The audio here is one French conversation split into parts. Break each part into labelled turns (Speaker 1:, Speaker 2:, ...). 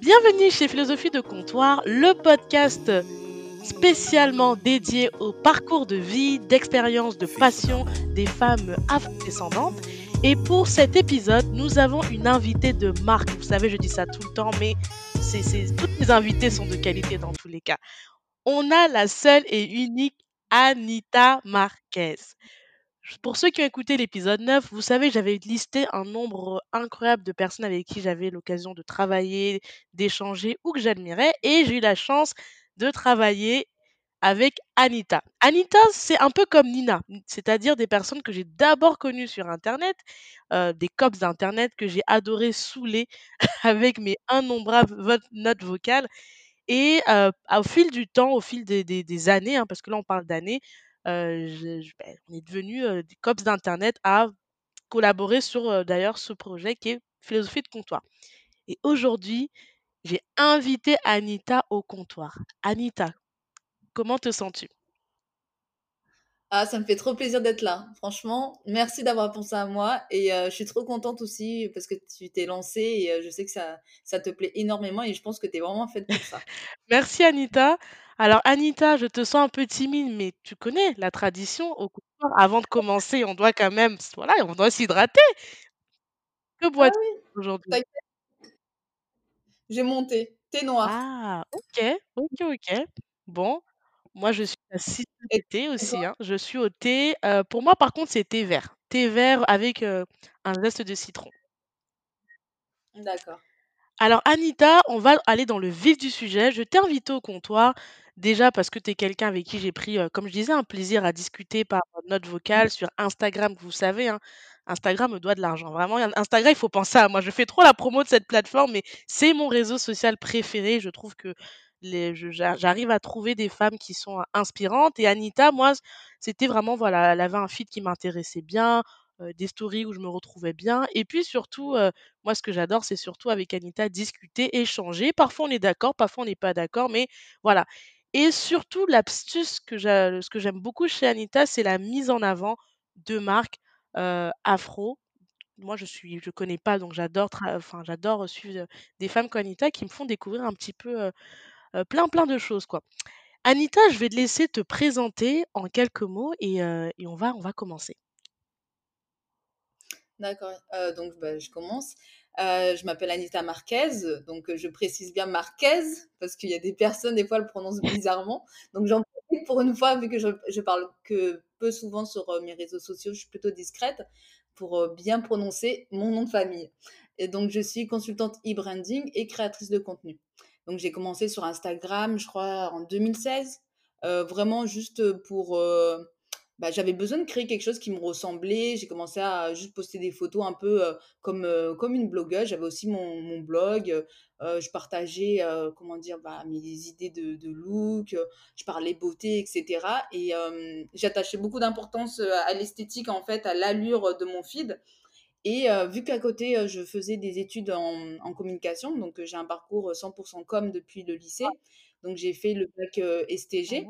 Speaker 1: Bienvenue chez Philosophie de Comptoir, le podcast spécialement dédié au parcours de vie, d'expérience, de passion des femmes afrodescendantes. Et pour cet épisode, nous avons une invitée de marque. Vous savez, je dis ça tout le temps, mais toutes les invités sont de qualité dans tous les cas. On a la seule et unique Anita Marquez. Pour ceux qui ont écouté l'épisode 9, vous savez, j'avais listé un nombre incroyable de personnes avec qui j'avais l'occasion de travailler, d'échanger ou que j'admirais. Et j'ai eu la chance de travailler avec Anita. Anita, c'est un peu comme Nina, c'est-à-dire des personnes que j'ai d'abord connues sur Internet, euh, des cops d'Internet que j'ai adoré saouler avec mes innombrables notes vocales. Et heu, au fil du temps, au fil des années, hein, parce que là on parle d'années, je je beh, on est devenus, heu, des cops d'internet à collaborer sur, d'ailleurs ce projet qui est Philosophie de comptoir. Et aujourd'hui, j'ai invité Anita au comptoir. Anita, comment te sens-tu?
Speaker 2: Ah, ça me fait trop plaisir d'être là. Franchement, merci d'avoir pensé à moi et je suis trop contente aussi parce que tu t'es lancée et je sais que ça ça te plaît énormément et je pense que tu es vraiment faite pour ça.
Speaker 1: Merci Anita. Alors Anita, je te sens un peu timide, mais tu connais la tradition au comptoir, avant de commencer, on doit quand même s voilà, on doit s'hydrater. Que
Speaker 2: Ah
Speaker 1: bois-tu
Speaker 2: oui,
Speaker 1: aujourd'hui?
Speaker 2: t'inquiète, j'ai monté. Thé noir
Speaker 1: Ah, OK, OK, OK. Bon, moi je suis
Speaker 2: et
Speaker 1: thé
Speaker 2: et
Speaker 1: aussi, hein. Je suis au thé, heu, pour moi par contre c'est thé vert. Thé vert avec, heu, un zeste de citron.
Speaker 2: D'accord.
Speaker 1: Alors Anita, on va aller dans le vif du sujet. Je t'ai invitée au comptoir, déjà parce que tu es quelqu'un avec qui j'ai pris, heu, comme je disais, un plaisir à discuter par note vocale sur Instagram. Vous savez, hein, Instagram me doit de l'argent. Vraiment, In Instagram, il faut penser à moi. Je fais trop la promo de cette plateforme, mais c'est mon réseau social préféré. Je trouve que les je j'a j'arrive à trouver des femmes qui sont, inspirantes et Anita, moi, c'était vraiment, voilà, elle avait un feed qui m'intéressait bien, heu, des stories où je me retrouvais bien et puis surtout, moi, ce que j'adore, c'est surtout avec Anita discuter, échanger. Parfois, on est d'accord, parfois, on n'est pas d'accord, mais voilà. Et surtout, l'astuce que j'a ce que j'aime beaucoup chez Anita, c'est la mise en avant de marques, afro. Moi, je suis je connais pas, donc j'adore enfin, j'adore suivre, des femmes comme Anita qui me font découvrir un petit peu, plein, plein de choses, quoi. Anita, je vais te laisser te présenter en quelques mots et et on va on va commencer.
Speaker 2: D'accord, donc bah, je commence. Heu, je m'appelle Anita Marquez, donc heu, je précise bien Marquez parce qu'il y a des personnes, des fois, elles prononcent bizarrement. Donc j'en profite pour une fois, vu que je parle que peu souvent sur, heu, mes réseaux sociaux, je suis plutôt discrète pour, bien prononcer mon nom de famille. Et donc je suis consultante e-branding et créatrice de contenu. Donc j'ai commencé sur Instagram, je crois en 2016, heu, vraiment juste, pour, bah, j'avais besoin de créer quelque chose qui me ressemblait. J'ai commencé à juste poster des photos un peu, heu, comme, heu, comme une blogueuse. J'avais aussi mon mon blog, heu, je partageais, comment dire? Bah, mes idées de de look, je parlais beauté et cetera et j'attachais beaucoup d'importance, à l'esthétique, en fait, à l'allure, de mon feed et vu qu'à côté, je faisais des études en en communication, donc j'ai un parcours, heu, 100% com depuis le lycée. Donc j'ai fait le bac, STG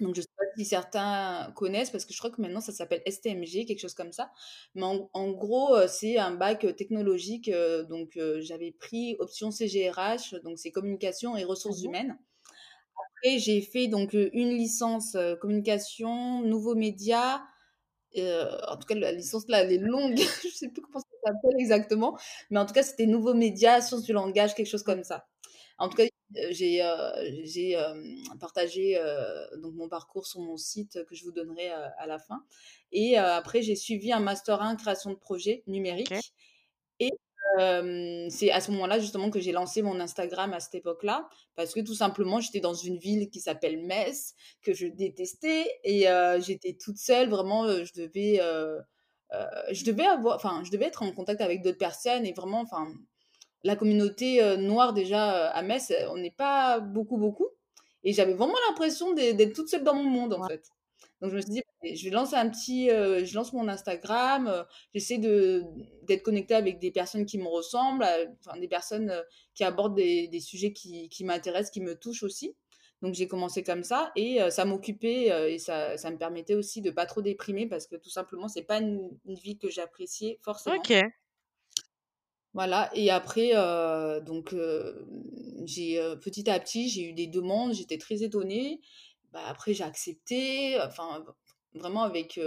Speaker 2: donc je sais pas si certains connaissent parce que je crois que maintenant ça s'appelle STMG, quelque chose comme ça. Mais en en gros, heu, c'est un bac, heu, technologique, heu, donc j'avais pris option CGRH, donc c'est communication et ressources
Speaker 1: Mmh
Speaker 2: humaines. Après j'ai fait donc une licence, communication, nouveaux médias, en tout cas la licence là, elle est longue, je sais plus comment ça s'appelle exactement, mais en tout cas c'était nouveaux médias, sciences du langage, quelque chose comme ça. En tout cas, j'ai, heu, j'ai, hem, partagé, donc mon parcours sur mon site que je vous donnerai, à la fin. Et après j'ai suivi un master 1 création de projet numérique. Et c'est à ce moment-là justement que j'ai lancé mon Instagram à cette époque-là, parce que tout simplement j'étais dans une ville qui s'appelle Metz, que je détestais et j'étais toute seule vraiment, je devais, je devais avoir enfin, je devais être en contact avec d'autres personnes et vraiment enfin la communauté, heu, noire déjà, heu, à Metz, heu, on n'est pas beaucoup, beaucoup et j'avais vraiment l'impression d'ê d'être toute seule dans mon monde, en fait. Donc je me suis dit: «Allez, je vais lancer un petit, je lance mon Instagram, j'essaie de d'être connectée avec des personnes qui me ressemblent, enfin des personnes, qui abordent des des sujets qui qui m'intéressent, qui me touchent aussi». Donc j'ai commencé comme ça et ça m'occupait, et ça ça me permettait aussi de pas trop déprimer parce que tout simplement, c'est pas une une vie que j'appréciais forcément.
Speaker 1: OK.
Speaker 2: Voilà et après, heu, donc heu, j'ai, heu, petit à petit, j'ai eu des demandes, j'étais très étonnée. Bah, après j'ai accepté, enfin, vraiment avec,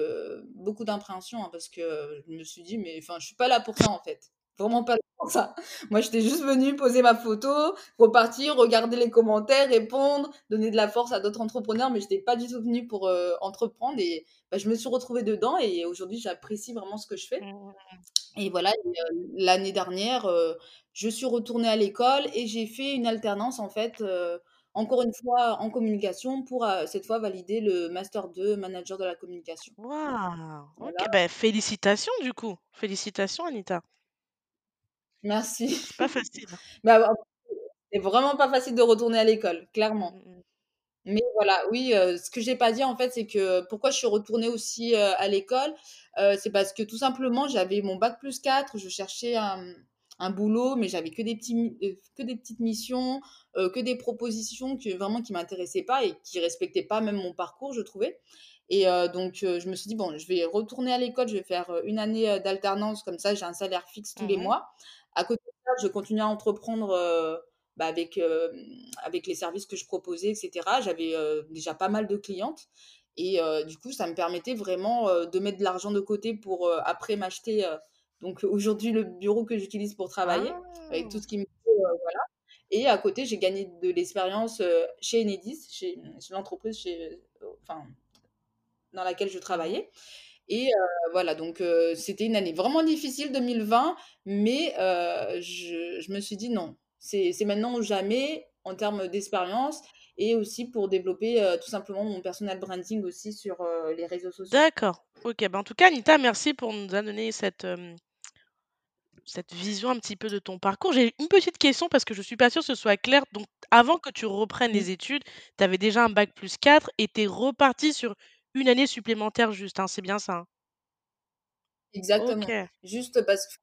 Speaker 2: beaucoup d'impréhension, hein, parce que je me suis dit: «Mais enfin, je suis pas là pour ça, en fait, vraiment pas là pour ça». Moi, j'étais juste venue poser ma photo, repartir, regarder les commentaires, répondre, donner de la force à d'autres entrepreneurs, mais j'étais pas du tout venue pour, entreprendre et bah, je me suis retrouvée dedans et aujourd'hui, j'apprécie vraiment ce que je fais
Speaker 1: mh, mmh.
Speaker 2: Et voilà l'année dernière, je suis retournée à l'école et j'ai fait une alternance, en fait, encore une fois en communication pour, cette fois valider le master 2 manager de la communication.
Speaker 1: Waouh! OK,
Speaker 2: Voilà.
Speaker 1: bah, félicitations du coup. Félicitations Anita.
Speaker 2: Merci.
Speaker 1: C'est pas facile, hein.
Speaker 2: Alors c'est vraiment pas facile de retourner à l'école,
Speaker 1: Mmh
Speaker 2: clairement.
Speaker 1: mh, mmh.
Speaker 2: Mais voilà, oui, ce que j'ai pas dit, en fait, c'est que pourquoi je suis retournée aussi, à l'école, c'est parce que tout simplement, j'avais mon bac+4, je cherchais un, un boulot, mais j'avais que des petits que des petites missions, que des propositions que vraiment qui m'intéressaient pas et qui respectaient pas même mon parcours, je trouvais et donc je me suis dit: «Bon, je vais retourner à l'école, je vais faire, 1 année, d'alternance, comme ça j'ai un salaire fixe tous les
Speaker 1: Mmh mh.
Speaker 2: mois». À côté de ça, je continuais à entreprendre, bah, avec, hem, avec les services que je proposais et cetera. J'avais, heu, déjà pas mal de clientes et heu, du coup, ça me permettait vraiment, de mettre de l'argent de côté pour, après m'acheter, donc aujourd'hui le bureau que j'utilise pour travailler, avec tout
Speaker 1: Ah!
Speaker 2: ce qu'il me faut, voilà et à côté, j'ai gagné de l'expérience, chez Enedis, chez, chez l'entreprise chez, enfin dans laquelle je travaillais et voilà donc c'était une année vraiment difficile 2020 mais je je me suis dit: «Non, c'est maintenant ou jamais» en termes d'expérience et aussi pour développer, heu, tout simplement mon personal branding aussi sur, heu, les réseaux sociaux.
Speaker 1: D'accord, OK. Bah, en tout cas, Anita, merci pour nous a donné cette, hem cette vision un petit peu de ton parcours. J'ai une petite question parce que je suis pas sûre que ce soit clair. Donc avant que tu reprennes les études, tu avais déjà un bac+4 et tu es repartie sur 1 année supplémentaire juste, hein, c'est bien ça, hein?
Speaker 2: Exactement. Juste parce que,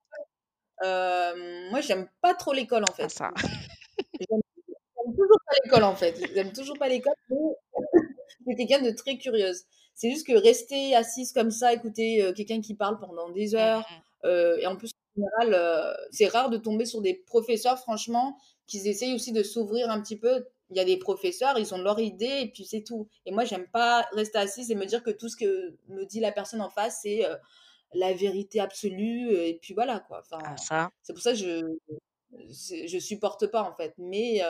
Speaker 2: hem, moi, j'aime pas trop l'école, en
Speaker 1: Ah
Speaker 2: fait.
Speaker 1: ça.
Speaker 2: J'aime toujours pas l'école, en fait. J'aime toujours pas l'école, mais je suis quelqu'un de très curieuse. C'est juste que rester assise comme ça, écouter, quelqu'un qui parle pendant des
Speaker 1: Mmh
Speaker 2: heures, et en plus, en général, c'est rare de tomber sur des professeurs, franchement, qu'ils essayent aussi de s'ouvrir un petit peu. Il y a des professeurs, ils ont leur idée et puis c'est tout et moi, j'aime pas rester assise et me dire que tout ce que me dit la personne en face, c'est, la vérité absolue, et puis voilà, quoi.
Speaker 1: Ah ça.
Speaker 2: c'est pour ça que je c'est je supporte pas, en fait mais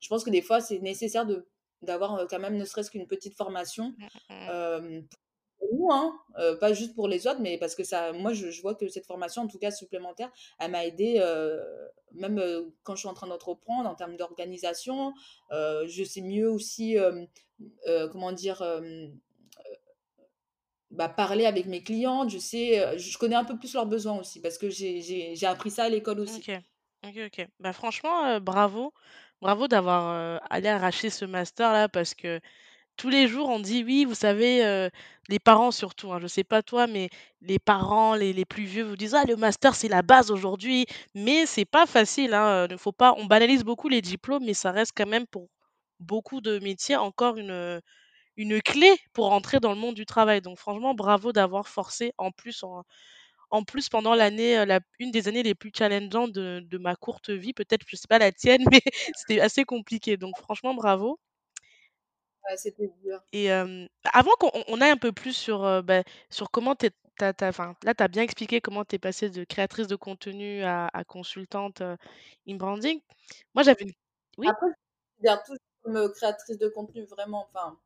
Speaker 2: je pense que des fois, c'est nécessaire de d'avoir, quand même ne serait-ce qu'une petite formation,
Speaker 1: Mmh mh.
Speaker 2: hem, pour nous, hein, pas juste pour les autres, mais parce que ça moi, je je vois que cette formation, en tout cas supplémentaire, elle m'a aidée, heu, même, quand je suis en train d'entreprendre en termes d'organisation, je sais mieux aussi, comment dire? Bah, parler avec mes clientes, je sais, heu, je connais un peu plus leurs besoins aussi parce que j'ai appris ça à l'école aussi.
Speaker 1: OK. OK, OK. Bah, franchement, heu, bravo. Bravo d'avoir, heu, allé arracher ce master-là parce que tous les jours, on dit: «Oui, vous savez», heu, les parents surtout, hein, je sais pas toi, mais les parents, les les plus vieux vous disent: «Ah le master, c'est la base aujourd'hui», mais c'est pas facile, hein, ne faut pas on banalise beaucoup les diplômes, mais ça reste quand même pour beaucoup de métiers encore une, une clé pour entrer dans le monde du travail. Donc franchement, bravo d'avoir forcé en plus en en plus pendant l'année, heu, la une des années les plus challengeantes de de ma courte vie, peut-être, je sais pas la tienne, mais c'était assez compliqué, donc franchement bravo.
Speaker 2: Ouais, c'était dur.
Speaker 1: Et hem, avant qu'on on aille un peu plus sur, heu, bah, sur comment tu es tu as tu as enfin, là, tu as bien expliqué comment tu es passée de créatrice de contenu à à consultante, heu, in-branding. Moi, j'avais une oui?
Speaker 2: Après, je me considère toujours comme, créatrice de contenu vraiment, enfin,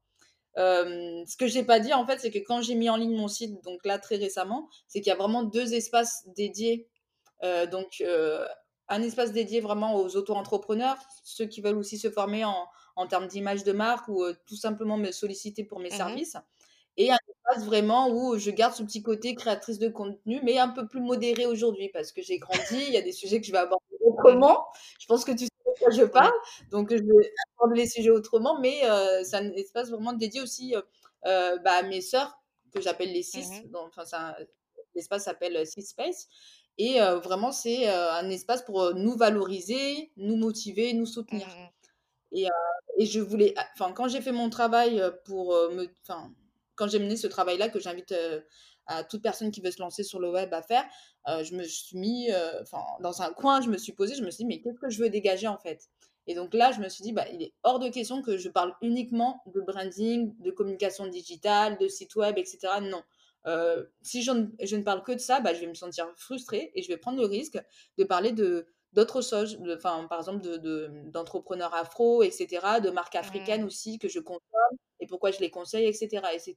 Speaker 2: hem, ce que j'ai pas dit, en fait, c'est que quand j'ai mis en ligne mon site, donc là, très récemment, c'est qu'il y a vraiment 2 espaces dédiés, heu, donc heu, un espace dédié vraiment aux auto-entrepreneurs, ceux qui veulent aussi se former en en termes d'image de marque ou tout simplement me solliciter pour mes
Speaker 1: Mmh mh.
Speaker 2: services et un espace vraiment où je garde ce petit côté créatrice de contenu, mais un peu plus modéré aujourd'hui parce que j'ai grandi, il y a des sujets que je vais aborder autrement. Je pense que tu sais quoi je parle, donc je vais aborder les sujets autrement, mais heu, c'est un espace vraiment dédié aussi, heu heu, bah, à mes sœurs que j'appelle les
Speaker 1: Mmh
Speaker 2: Sis,
Speaker 1: mh.
Speaker 2: donc enfin, l'espace s'appelle, heu, Sis Space et vraiment, c'est, un espace pour, nous valoriser, nous motiver, nous
Speaker 1: Mmh
Speaker 2: soutenir. et et je voulais enfin, quand j'ai fait mon travail, pour, me enfin, quand j'ai mené ce travail-là que j'invite, à toute personne qui veut se lancer sur le web à faire, je me suis mis enfin dans un coin, je me suis posée, je me suis dit, mais qu'est-ce que je veux dégager en fait? Et donc là, je me suis dit, bah, il est hors de question que je parle uniquement de branding, de communication digitale, de site web, etc. Non. si je ne, parle que de ça, bah, je vais me sentir frustrée et je vais prendre le risque de parler de d'autres choses, enfin, par exemple d'entrepreneurs de, afro, etc., de marques africaines mmh. aussi que je consomme et pourquoi je les conseille, etc. Et c'est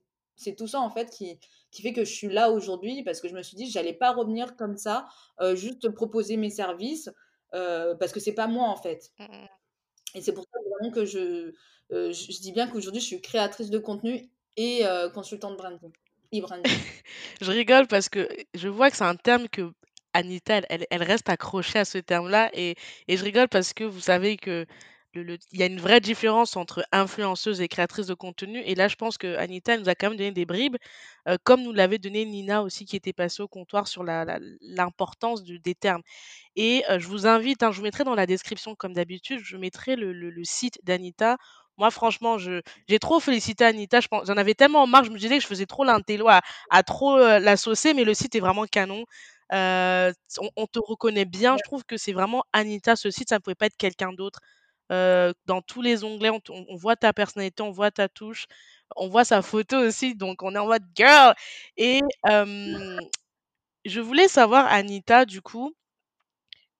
Speaker 2: tout ça en fait qui, qui fait que je suis là aujourd'hui parce que je me suis dit j'allais pas revenir comme ça, juste proposer mes services parce que c'est pas moi en fait. Mmh, mmh. Et c'est pour ça vraiment que je, je, dis bien qu'aujourd'hui je suis créatrice de contenu et consultante branding.
Speaker 1: je rigole parce que je vois que c'est un terme que Anita, elle, elle, reste accrochée à ce terme-là. Et, et je rigole parce que vous savez que le, il y a une vraie différence entre influenceuse et créatrice de contenu. Et là, je pense que Anita nous a quand même donné des bribes, euh, comme nous l'avait donné Nina aussi, qui était passée au comptoir sur l'importance la, des termes. Et euh, je vous invite, hein, je vous mettrai dans la description, comme d'habitude, je mettrai le, le site d'Anita moi, franchement, j'ai trop félicité Anita. Je j'en avais tellement marre. Je me disais que je faisais trop l'intello à, à trop euh, la saucer, mais le site est vraiment canon. Euh, on, te reconnaît bien. Je trouve que c'est vraiment Anita. Ce site, ça ne pouvait pas être quelqu'un d'autre. Dans tous les onglets, on, voit ta personnalité, on voit ta touche, on voit sa photo aussi. Donc, on est en mode girl. Et je voulais savoir, Anita, du coup,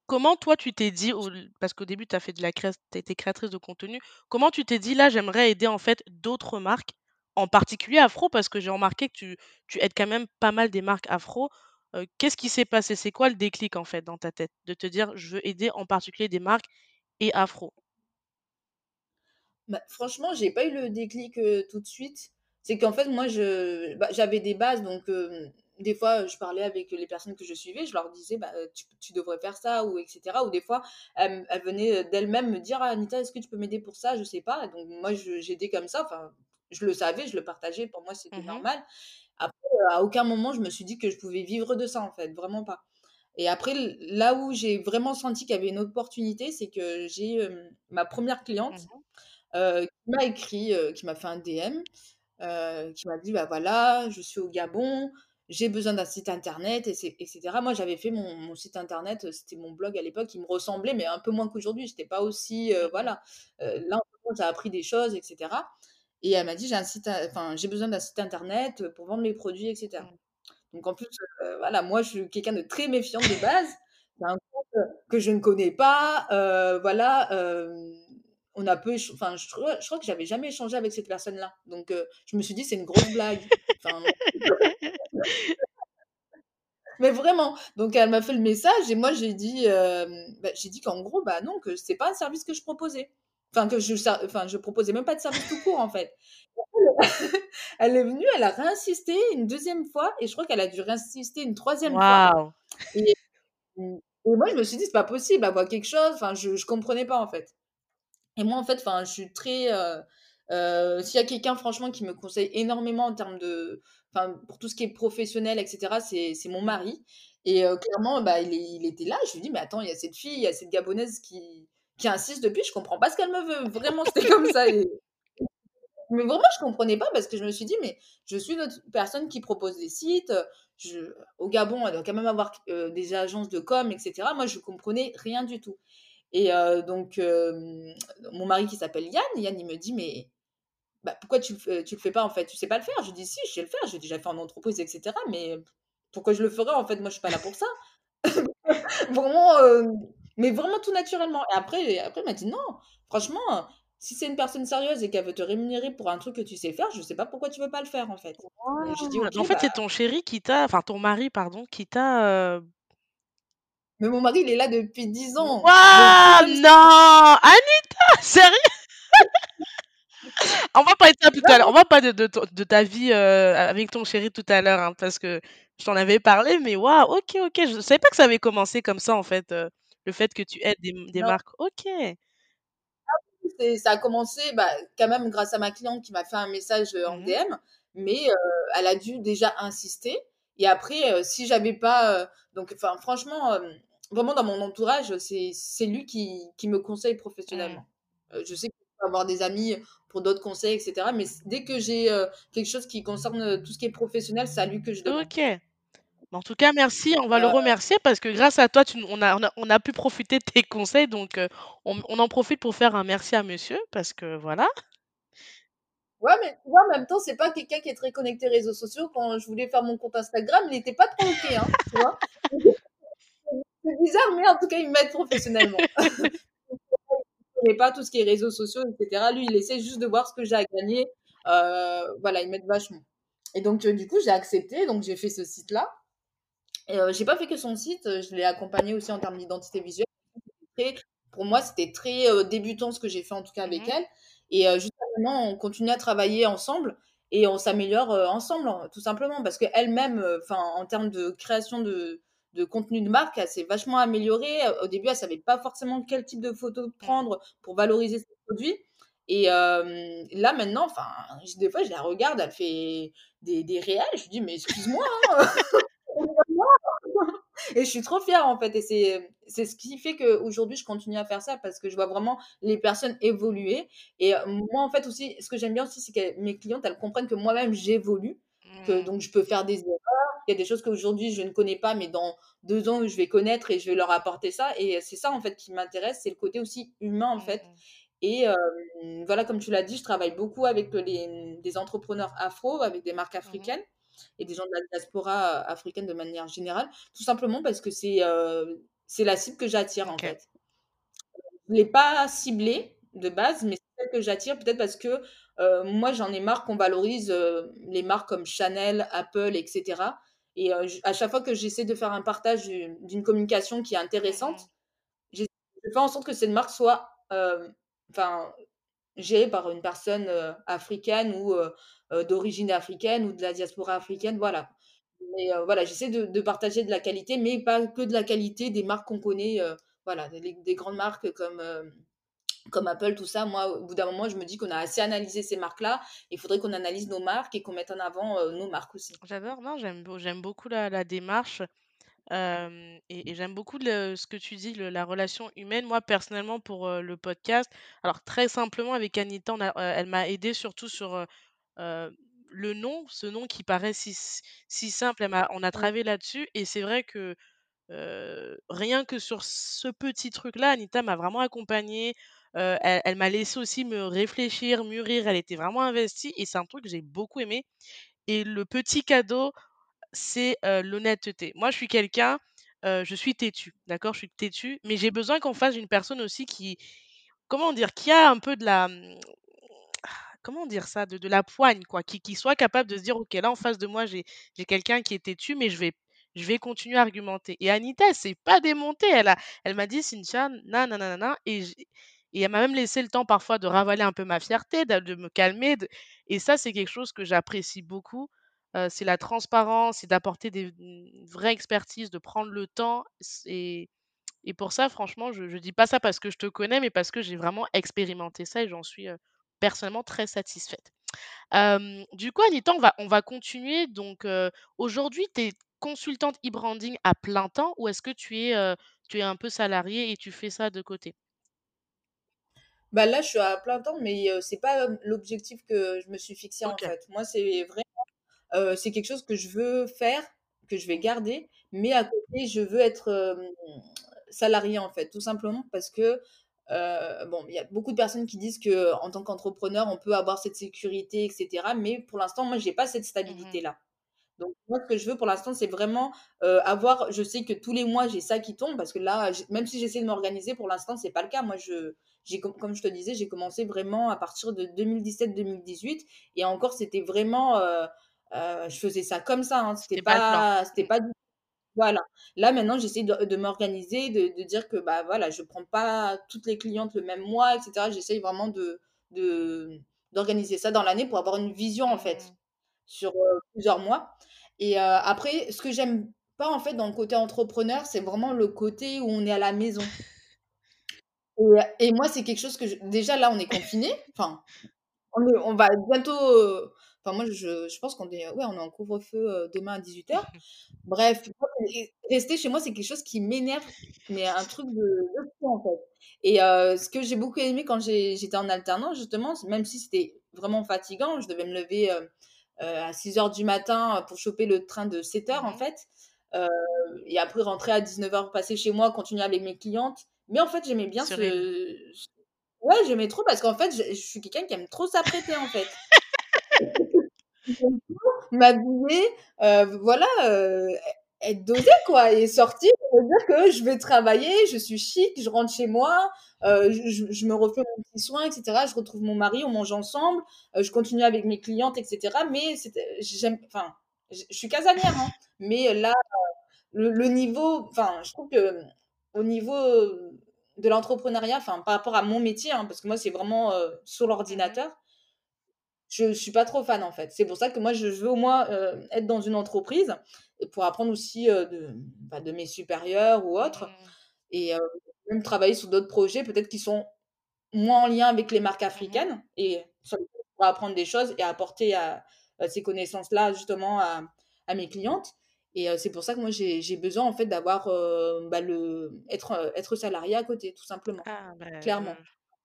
Speaker 1: comment toi tu t'es dit, parce qu'au début tu as fait de la création, tu été créatrice de contenu, comment tu t'es dit là j'aimerais aider en fait d'autres marques, en particulier afro, parce que j'ai remarqué que tu aides quand même pas mal des marques afro. Qu'est-ce qui s'est passé? C'est quoi le déclic en fait dans ta tête de te dire je veux aider en particulier des marques et afro?
Speaker 2: Bah, Franchement, j'ai pas eu le déclic tout de suite. C'est qu'en fait, moi, je, bah, j'avais des bases, donc des fois, je parlais avec les personnes que je suivais, je leur disais, bah, tu, devrais faire ça, ou etc. Ou des fois, elles, venaient d'elles-mêmes me dire, «Ah, Anita, est-ce que tu peux m'aider pour ça? Je sais pas. Donc, moi, j'aidais comme ça. Enfin, je le savais, je le partageais. Pour moi, c'était mmh normal. Après, à aucun moment, je me suis dit que je pouvais vivre de ça, en fait. Vraiment pas. Et après, là où j'ai vraiment senti qu'il y avait une opportunité, c'est que j'ai ma première cliente mmh qui m'a écrit, qui m'a fait un DM, qui m'a dit, bah voilà, je suis au Gabon, j'ai besoin d'un site internet, etc. Moi, j'avais fait mon, site internet, c'était mon blog à l'époque, qui me ressemblait, mais un peu moins qu'aujourd'hui. Je n'étais pas aussi. Euh, voilà. Euh, là, j'ai appris des choses, etc. Et elle m'a dit j'ai un site, enfin, j'ai besoin d'un site internet pour vendre mes produits, etc. Donc, en plus, euh, voilà, moi, je suis quelqu'un de très méfiant de base. C'est un compte que je ne connais pas. voilà. On a peu. Enfin, je, je, crois que j'avais jamais échangé avec cette personne-là. Donc, je me suis dit c'est une grosse blague. Enfin, mais vraiment. Donc elle m'a fait le message et moi j'ai dit, bah, j'ai dit qu'en gros, bah non, que c'est pas un service que je proposais. Enfin, que je, enfin, je proposais même pas de service tout court en fait. elle est venue, elle a réinsisté une deuxième fois et je crois qu'elle a dû réinsister une troisième fois. Et, moi je me suis dit, c'est pas possible, avoir quelque chose. Enfin, je, je comprenais pas en fait. Et moi en fait, je suis très. S'il y a quelqu'un franchement qui me conseille énormément en termes de, enfin, pour tout ce qui est professionnel, etc., c'est mon mari. Et clairement, bah, il, il, était là. Je lui dis, mais attends, il y a cette fille, il y a cette gabonaise qui, qui insiste depuis, je comprends pas ce qu'elle me veut. Vraiment, c'était comme ça. Mais vraiment, je comprenais pas parce que je me suis dit, mais je suis une personne qui propose des sites. Au Gabon, elle doit quand même avoir des agences de com, etc. Moi, je comprenais rien du tout. Et donc, mon mari qui s'appelle Yann, Yann, il me dit, mais bah, pourquoi tu, tu le fais pas en fait? Tu sais pas le faire? Je dis si, je sais le faire, j'ai déjà fait en entreprise, etc. Mais pourquoi je le ferais en fait? Moi, je suis pas là pour ça. vraiment, mais vraiment tout naturellement. Et après, après, il m'a dit non, franchement, si c'est une personne sérieuse et qu'elle veut te rémunérer pour un truc que tu sais faire, je sais pas pourquoi tu veux pas le faire en fait.
Speaker 1: dit, en fait, c'est bah ton chéri qui t'a, enfin ton mari, pardon, qui t'a.
Speaker 2: Mais mon mari, il est là depuis 10 ans.
Speaker 1: Waouh, non Anita Sérieux? On va parler de ça tout à l'heure. On va parler de, de, ta vie euh, avec ton chéri tout à l'heure, hein, parce que je t'en avais parlé, mais waouh, ok, ok. Je ne savais pas que ça avait commencé comme ça, en fait, euh, le fait que tu aides des, des marques. Ok.
Speaker 2: Ah ça a commencé bah, quand même grâce à ma cliente qui m'a fait un message euh, en mmh DM, mais elle a dû déjà insister. Et après, si j'avais pas. donc, enfin, franchement, vraiment dans mon entourage, c'est lui qui, qui me conseille professionnellement. Mmh. je sais que avoir des amis pour d'autres conseils, etc. Mais dès que j'ai quelque chose qui concerne tout ce qui est professionnel, c'est à lui que je demande.
Speaker 1: OK. en tout cas, merci, on va le remercier parce que grâce à toi, tu on a on a on a pu profiter de tes conseils donc on on en profite pour faire un merci à monsieur parce que voilà.
Speaker 2: Ouais, mais tu vois, en même temps, c'est pas quelqu'un qui est très connecté réseaux sociaux. Quand je voulais faire mon compte Instagram, il était pas trop OK, hein, tu vois? C'est bizarre, mais en tout cas, il m'aide professionnellement. Il connaît pas tout ce qui est réseaux sociaux, etc. Lui, il essaie juste de voir ce que j'ai à gagner. voilà, il m'aide vachement. Et donc, du coup, j'ai accepté, donc j'ai fait ce site-là. Et j'ai pas fait que son site, je l'ai accompagné aussi en termes d'identité visuelle. pour moi, c'était très débutant ce que j'ai fait en tout cas avec
Speaker 1: Mmh
Speaker 2: elle. Et jusqu'à maintenant, on continue à travailler ensemble et on s'améliore ensemble, hein, tout simplement, parce qu'elle-même, enfin, en termes de création de, de contenu de marque, elle s'est vachement améliorée. Au début, elle savait pas forcément quel type de photo prendre pour valoriser ses produits. Et là, maintenant, enfin, des fois, je la regarde, elle fait des, des réels. Je dis, mais excuse-moi. Hein. et je suis trop fière, en fait. Et c'est, c'est ce qui fait qu'aujourd'hui, je continue à faire ça parce que je vois vraiment les personnes évoluer. Et moi, en fait, aussi, ce que j'aime bien aussi, c'est que mes clientes, elles comprennent que moi-même, j'évolue. Que,
Speaker 1: Mmh.
Speaker 2: donc, je peux faire des erreurs. Il y a des choses qu'aujourd'hui, je ne connais pas, mais dans deux ans, je vais connaître et je vais leur apporter ça. Et c'est ça, en fait, qui m'intéresse. C'est le côté aussi humain, en fait.
Speaker 1: Mmh
Speaker 2: Et voilà, comme tu l'as dit, je travaille beaucoup avec les, des entrepreneurs afro, avec des marques
Speaker 1: Mmh
Speaker 2: africaines et des gens de la diaspora africaine de manière générale, tout simplement parce que c'est c'est la cible que j'attire, en fait. Je ne l'ai pas ciblée de base, mais que j'attire peut-être parce que moi, j'en ai marre qu'on valorise les marques comme Chanel, Apple, etc. Et à chaque fois que j'essaie de faire un partage d'une communication qui est intéressante, je fais en sorte que cette marque soit enfin, gérée par une personne africaine ou d'origine africaine ou de la diaspora africaine, voilà. Mais voilà, j'essaie de, de, partager de la qualité, mais pas que de la qualité des marques qu'on connaît, voilà, des, des, grandes marques comme comme Apple, tout ça, moi, au bout d'un moment, je me dis qu'on a assez analysé ces marques-là. Il faudrait qu'on analyse nos marques et qu'on mette en avant euh, nos marques aussi.
Speaker 1: J'adore, non, j'aime j'aime beaucoup la, la démarche. euh, et, et j'aime beaucoup le- ce que tu dis, le- la relation humaine. Moi, personnellement, pour euh, le podcast, alors très simplement, avec Anita, on a- euh, elle m'a aidé surtout sur le nom, ce nom qui paraît si, simple. Elle on a travaillé là-dessus. Et c'est vrai que rien que sur ce petit truc-là, Anita m'a vraiment accompagnée. Euh, elle m'a laissé aussi me réfléchir, mûrir. Elle était vraiment investie. Et c'est un truc que j'ai beaucoup aimé. Et le petit cadeau, c'est, heu, l'honnêteté. Moi, je suis quelqu'un, heu, je suis têtue, d'accord? Je suis têtue, mais j'ai besoin qu'on fasse une personne aussi qui comment dire? Qui a un peu de la, mmh, comment dire ça? De de la poigne quoi, qui qui soit capable de se dire: «OK, là en face de moi, j'ai quelqu'un qui est têtu, mais je vais je vais continuer à argumenter» et Anita, elle s'est pas démontée. Elle a elle m'a dit: «Cynthia, na na na na et et elle m'a même laissé le temps parfois de ravaler un peu ma fierté, de me calmer, et ça, c'est quelque chose que j'apprécie beaucoup. C'est la transparence, c'est d'apporter des une vraie expertise, de prendre le temps, et pour ça, franchement, je je dis pas ça parce que je te connais, mais parce que j'ai vraiment expérimenté ça et j'en suis, personnellement très satisfaite. Du coup, Anita, on va on va continuer donc, aujourd'hui, tu es consultante e-branding à plein temps ou est-ce que tu es, tu es un peu salariée et tu fais ça de côté?
Speaker 2: Bah là, je suis à plein temps, mais euh, c'est pas l'objectif que je me suis fixé en
Speaker 1: OK.
Speaker 2: fait. Moi, c'est vrai, euh, c'est quelque chose que je veux faire, que je vais garder, mais à côté, je veux être euh, salarié en fait, tout simplement parce que euh, bon, il y a beaucoup de personnes qui disent que en tant qu'entrepreneur, on peut avoir cette sécurité, etc. Mais pour l'instant, moi, j'ai pas cette
Speaker 1: Mmh
Speaker 2: stabilité-là. Donc moi, ce que je veux pour l'instant, c'est vraiment euh, avoir. Je sais que tous les mois, j'ai ça qui tombe parce que là, même si j'essaie de m'organiser, pour l'instant, c'est pas le cas. Moi, je, comme je te disais, j'ai commencé vraiment à partir de 2017-2018 et encore, c'était vraiment, euh, euh, je faisais ça comme ça. Hein, c'était
Speaker 1: pas
Speaker 2: c'était
Speaker 1: Mmh.
Speaker 2: pas voilà. Là, maintenant, j'essaie de, de m'organiser, de, de dire que bah voilà, je prends pas toutes les clientes le même mois, etc. J'essaie vraiment de, de d'organiser ça dans l'année pour avoir une vision en fait
Speaker 1: Mmh.
Speaker 2: sur euh, plusieurs mois. Et après, ce que j'aime pas en fait dans le côté entrepreneur, c'est vraiment le côté où on est à la maison. Et, et moi, c'est quelque chose que je- déjà là, on est confiné. Enfin, on, est- on va bientôt. euh, Enfin, moi, je, je pense qu'on est, ouais, on est en couvre-feu demain à 18h. Bref, rester chez moi, c'est quelque chose qui m'énerve, mais un truc de, de fou, en fait. Et ce que j'ai beaucoup aimé quand j'étais en alternance, justement, même si c'était vraiment fatigant, je devais me lever à 6 h du matin pour choper le train de 7 h en
Speaker 1: Mmh
Speaker 2: fait. et après rentrer à 19 h passer chez moi, continuer avec mes clientes. Mais en fait, j'aimais bien ce. Ouais, j'aimais trop parce qu'en fait, je, je suis quelqu'un qui aime trop s'apprêter en fait. m'habiller, euh, voilà, euh, être dosée, quoi, et sortir, pour dire que je vais travailler, je suis chic, je rentre chez moi, euh, je, je, me refais mon petit soin, etc. Je retrouve mon mari, on mange ensemble, euh, je continue avec mes clientes, etc. Mais j'aime, enfin, je suis casanière, hein, mais là, le, le niveau, enfin, je trouve que au niveau de l'entrepreneuriat, enfin, par rapport à mon métier, hein, parce que moi, c'est vraiment euh, sur
Speaker 1: Mmh
Speaker 2: l'ordinateur, je suis pas trop fan en fait. C'est pour ça que moi je veux au moins euh, être dans une entreprise pour apprendre aussi euh, de, bah, de mes supérieurs ou autres
Speaker 1: Mmh.
Speaker 2: et même travailler sur d'autres projets peut-être qui sont moins en lien avec les marques
Speaker 1: Mmh
Speaker 2: africaines et sur lesquels apprendre des choses et apporter à, à ces connaissances-là justement à, à, mes clientes. Et euh, c'est pour ça que moi j'ai besoin en fait d'avoir euh, bah, le être être salarié à côté tout simplement,
Speaker 1: Ah, bah,
Speaker 2: clairement.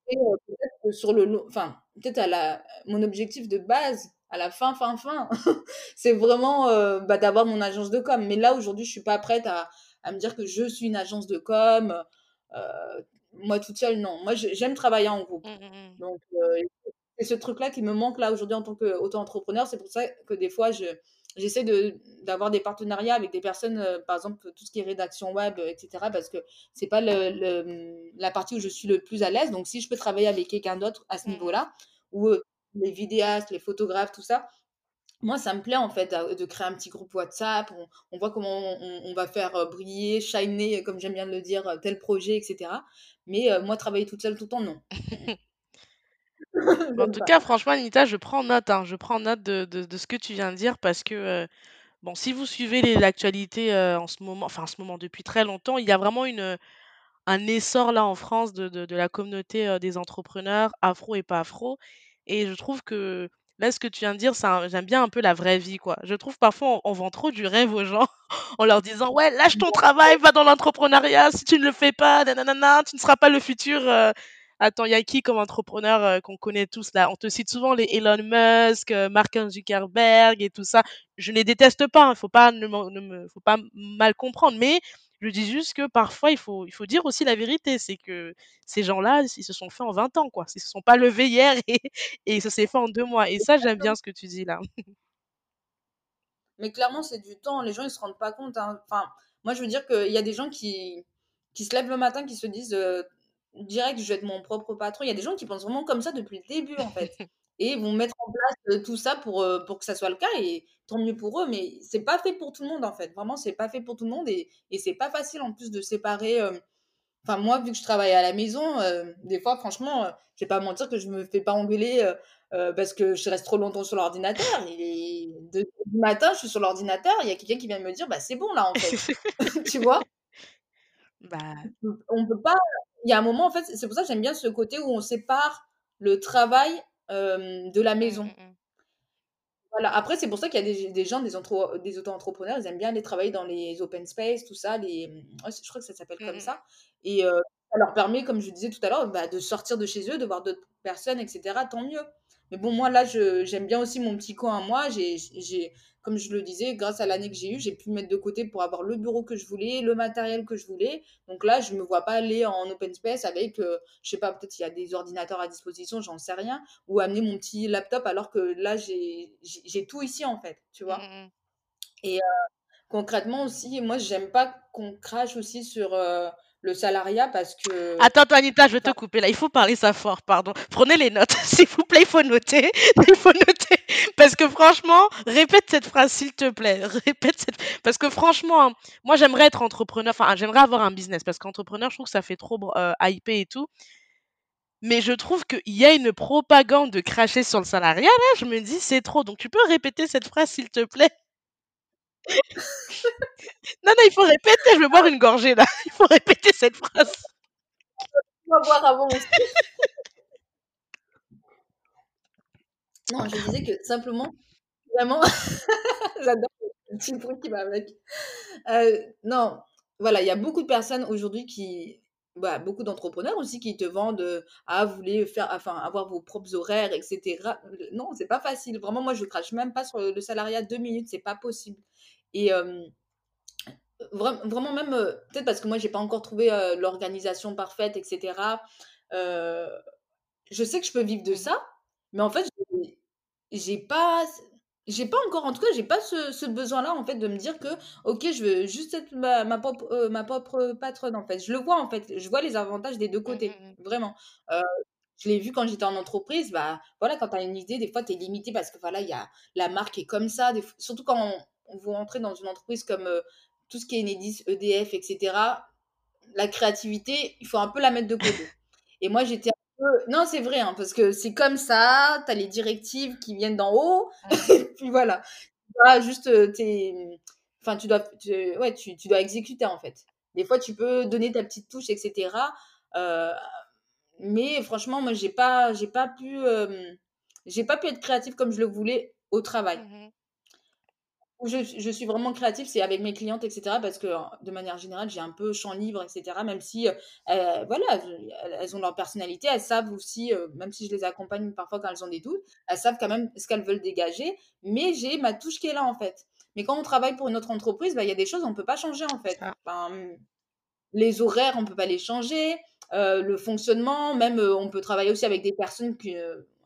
Speaker 2: Et heu, peut-être que sur le long enfin, peut-être à la mon objectif de base, à la fin, fin, fin, c'est vraiment, bah, d'avoir mon agence de com. Mais là, aujourd'hui, je suis pas prête à à me dire que je suis une agence de com, moi toute seule, non. Moi, j'aime travailler en groupe.
Speaker 1: Mmh mh
Speaker 2: Donc heu, c'est ce truc-là qui me manque là aujourd'hui en tant qu'auto-entrepreneur. C'est pour ça que des fois je j'essaie de d'avoir des partenariats avec des personnes, euh, par exemple tout ce qui est rédaction web, euh, etc. Parce que c'est pas le, le, la partie où je suis le plus à l'aise. Donc si je peux travailler avec quelqu'un d'autre à ce
Speaker 1: Mmh
Speaker 2: niveau-là, ou euh, les vidéastes, les photographes, tout ça, moi, ça me plaît en fait de créer un petit groupe WhatsApp. On, on voit comment on, on, va faire briller, shiner, comme j'aime bien le dire, tel projet, etc. Mais euh, moi, travailler toute seule tout le temps, non.
Speaker 1: En tout cas, franchement, Anita, je prends note, hein, je prends note de, de, de ce que tu viens de dire parce que, euh, bon, si vous suivez les- l'actualité euh, en ce moment, enfin en ce moment depuis très longtemps, il y a vraiment une, un essor là en France de, de, de la communauté euh, des entrepreneurs, afro et pas afro. Et je trouve que là, ce que tu viens de dire, ça, j'aime bien un peu la vraie vie, quoi. Je trouve parfois on, on vend trop du rêve aux gens en leur disant, ouais, lâche ton travail, va dans l'entrepreneuriat, si tu ne le fais pas, nanana, tu ne seras pas le futur. euh, Attends, il y a qui comme entrepreneur euh, qu'on connaît tous là? On te cite souvent les Elon Musk, euh, Mark Zuckerberg et tout ça. Je ne les déteste pas, il hein, faut pas ne faut pas mal comprendre, mais je dis juste que parfois il faut, il faut dire aussi la vérité, c'est que ces gens-là, ils se sont faits en 20 ans, quoi. Ils se sont pas levés hier et, et ça s'est fait en deux mois. Et ça, j'aime bien ce que tu dis là.
Speaker 2: Mais clairement, c'est du temps. Les gens, ils se rendent pas compte. hein. Enfin, moi, je veux dire qu'il y a des gens qui, qui se lèvent le matin, qui se disent euh, direct, je vais être mon propre patron. Il y a des gens qui pensent vraiment comme ça depuis le début, en fait. Et vont mettre en place tout ça pour, pour que ça soit le cas. Et tant mieux pour eux. Mais c'est pas fait pour tout le monde, en fait. Vraiment, c'est pas fait pour tout le monde. Et, et c'est pas facile, en plus, de séparer. euh, Enfin, moi, vu que je travaille à la maison, euh, des fois, franchement, euh, je vais pas mentir que je me fais pas engueuler parce que je reste trop longtemps sur l'ordinateur. Il est 2 heures du matin, je suis sur l'ordinateur, il y a quelqu'un qui vient me dire, bah, c'est bon là, en fait. Tu vois?
Speaker 1: bah,
Speaker 2: On peut pas. Il y a un moment, en fait, c'est pour ça que j'aime bien ce côté où on sépare le travail euh, de la
Speaker 1: mm,
Speaker 2: maison.
Speaker 1: mm, mm,
Speaker 2: Voilà. Après, c'est pour ça qu'il y a des, des gens, des, des auto-entrepreneurs, ils aiment bien aller travailler dans les open space, tout ça. Les, ouais, je crois que ça s'appelle
Speaker 1: mm,
Speaker 2: comme
Speaker 1: mm.
Speaker 2: ça. Et euh, ça leur permet, comme je disais tout à l'heure, bah, de sortir de chez eux, de voir d'autres personnes, etc. Tant mieux. Mais bon, moi, là, je, j'aime bien aussi mon petit coin à moi. J'ai, comme je le disais, grâce à l'année que j'ai eue, j'ai pu mettre de côté pour avoir le bureau que je voulais, le matériel que je voulais. Donc là, je me vois pas aller en open space avec, euh, je sais pas, peut-être il y a des ordinateurs à disposition, j'en sais rien ou amener mon petit laptop alors que là j'ai tout ici en fait, tu vois.
Speaker 1: mm, mm.
Speaker 2: Et euh, concrètement aussi, moi j'aime pas qu'on crache aussi sur euh, le salariat parce que
Speaker 1: Attends, attends, Anita, je vais te couper là. Il faut parler ça fort, pardon. Prenez les notes, s'il vous plaît, il faut noter. Il faut noter. Parce que franchement, répète cette phrase, s'il te plaît. Répète cette... Parce que franchement, moi, j'aimerais être entrepreneur. Enfin, j'aimerais avoir un business. Parce qu'entrepreneur, je trouve que ça fait trop euh, hypé et tout. Mais je trouve qu'il y a une propagande de cracher sur le salariat. Là, je me dis, c'est trop. Donc, tu peux répéter cette phrase, s'il te plaît? Non, non, il faut répéter. Je vais boire une gorgée là. Il faut répéter cette phrase.
Speaker 2: on voir avant aussi. Non, je disais que simplement vraiment, j'adore le petit bruit qui va avec. Heu, non, voilà, il y a beaucoup de personnes aujourd'hui qui bah, beaucoup d'entrepreneurs aussi qui te vendent, heu: «Ah, vous faire avoir vos propres horaires et cetera». Heu, non, c'est pas facile. Vraiment, moi, je crache même pas sur le salariat 2 minutes, c'est pas possible et vraim vraiment même, heu, peut-être parce que moi, j'ai pas encore trouvé, heu, l'organisation parfaite et cetera. Heu, je sais que je peux vivre de
Speaker 1: Mmh
Speaker 2: ça, mais en fait, j'ai pas j'ai pas encore en tout cas, j'ai pas ce ce besoin-là, en fait, de me dire que: «OK, je veux juste être ma ma propre, heu, ma propre patronne», en fait. Je le vois, en fait, je vois les avantages des 2
Speaker 1: Mmh mh
Speaker 2: côtés,
Speaker 1: mh.
Speaker 2: vraiment. Heu, je l'ai vu quand j'étais en entreprise, bah, voilà, quand tu as une idée, des fois, tu es limité parce que, voilà, il y a la marque est comme ça, des surtout quand on on veut entrer dans une entreprise comme, heu, tout ce qui est Enedis, EDF et cetera, la créativité, il faut un peu la mettre de côté et moi, j'étais un peu non, c'est vrai, hein, parce que c'est comme ça, tu as les directives qui viennent d'en haut et puis voilà. Juste, tu es, enfin, tu dois te ouais, tu tu dois exécuter, en fait. Des fois, tu peux donner ta petite touche et cetera, heu, mais franchement, moi, j'ai pas j'ai pas pu, j'ai pas pu être créative comme je le voulais au travail.
Speaker 1: Mmh mh.
Speaker 2: Où je je suis vraiment créative, c'est avec mes clientes et cetera parce que, de manière générale, j'ai un peu champ libre et cetera, même si, heu, heu, voilà, elles ont leur personnalité, elles savent aussi, heu, même si je les accompagne parfois quand elles ont des doutes, elles savent quand même ce qu'elles veulent dégager, mais j'ai ma touche qui est là, en fait. Mais quand on travaille pour une autre entreprise, bah, il y a des choses, on peut pas changer, en fait. Enfin, les horaires, on peut pas les changer, le fonctionnement, même, on peut travailler aussi avec des personnes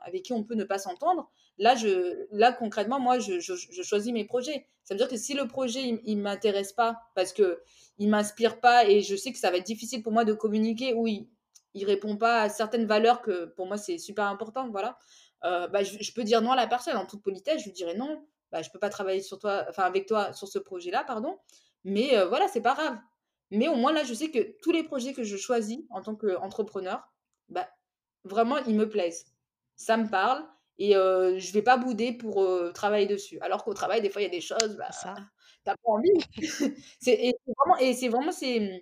Speaker 2: avec qui on peut ne pas s'entendre. Là, je là, concrètement, moi, je je choisis mes projets. Ça veut dire que si le projet, il il m'intéresse pas parce qu'il m'inspire pas et je sais que ça va être difficile pour moi de communiquer ou il il répond pas à certaines valeurs que pour moi, c'est super important, voilà, heu, bah, je peux dire non à la personne en toute politesse, je lui dirai: «Non, bah, je peux pas travailler sur toi enfin, avec toi sur ce projet-là, pardon, mais heu, voilà, c'est pas grave». Mais au moins, là, je sais que tous les projets que je choisis en tant qu'entrepreneur, bah, vraiment, ils me plaisent. Ça me parle et heu, je vais pas bouder pour, travailler dessus. Alors qu'au travail, des fois, il y a des choses, bah,
Speaker 1: C'est ça.
Speaker 2: tu as pas envie. C'est et c'est vraiment et c'est vraiment c'est, mmh,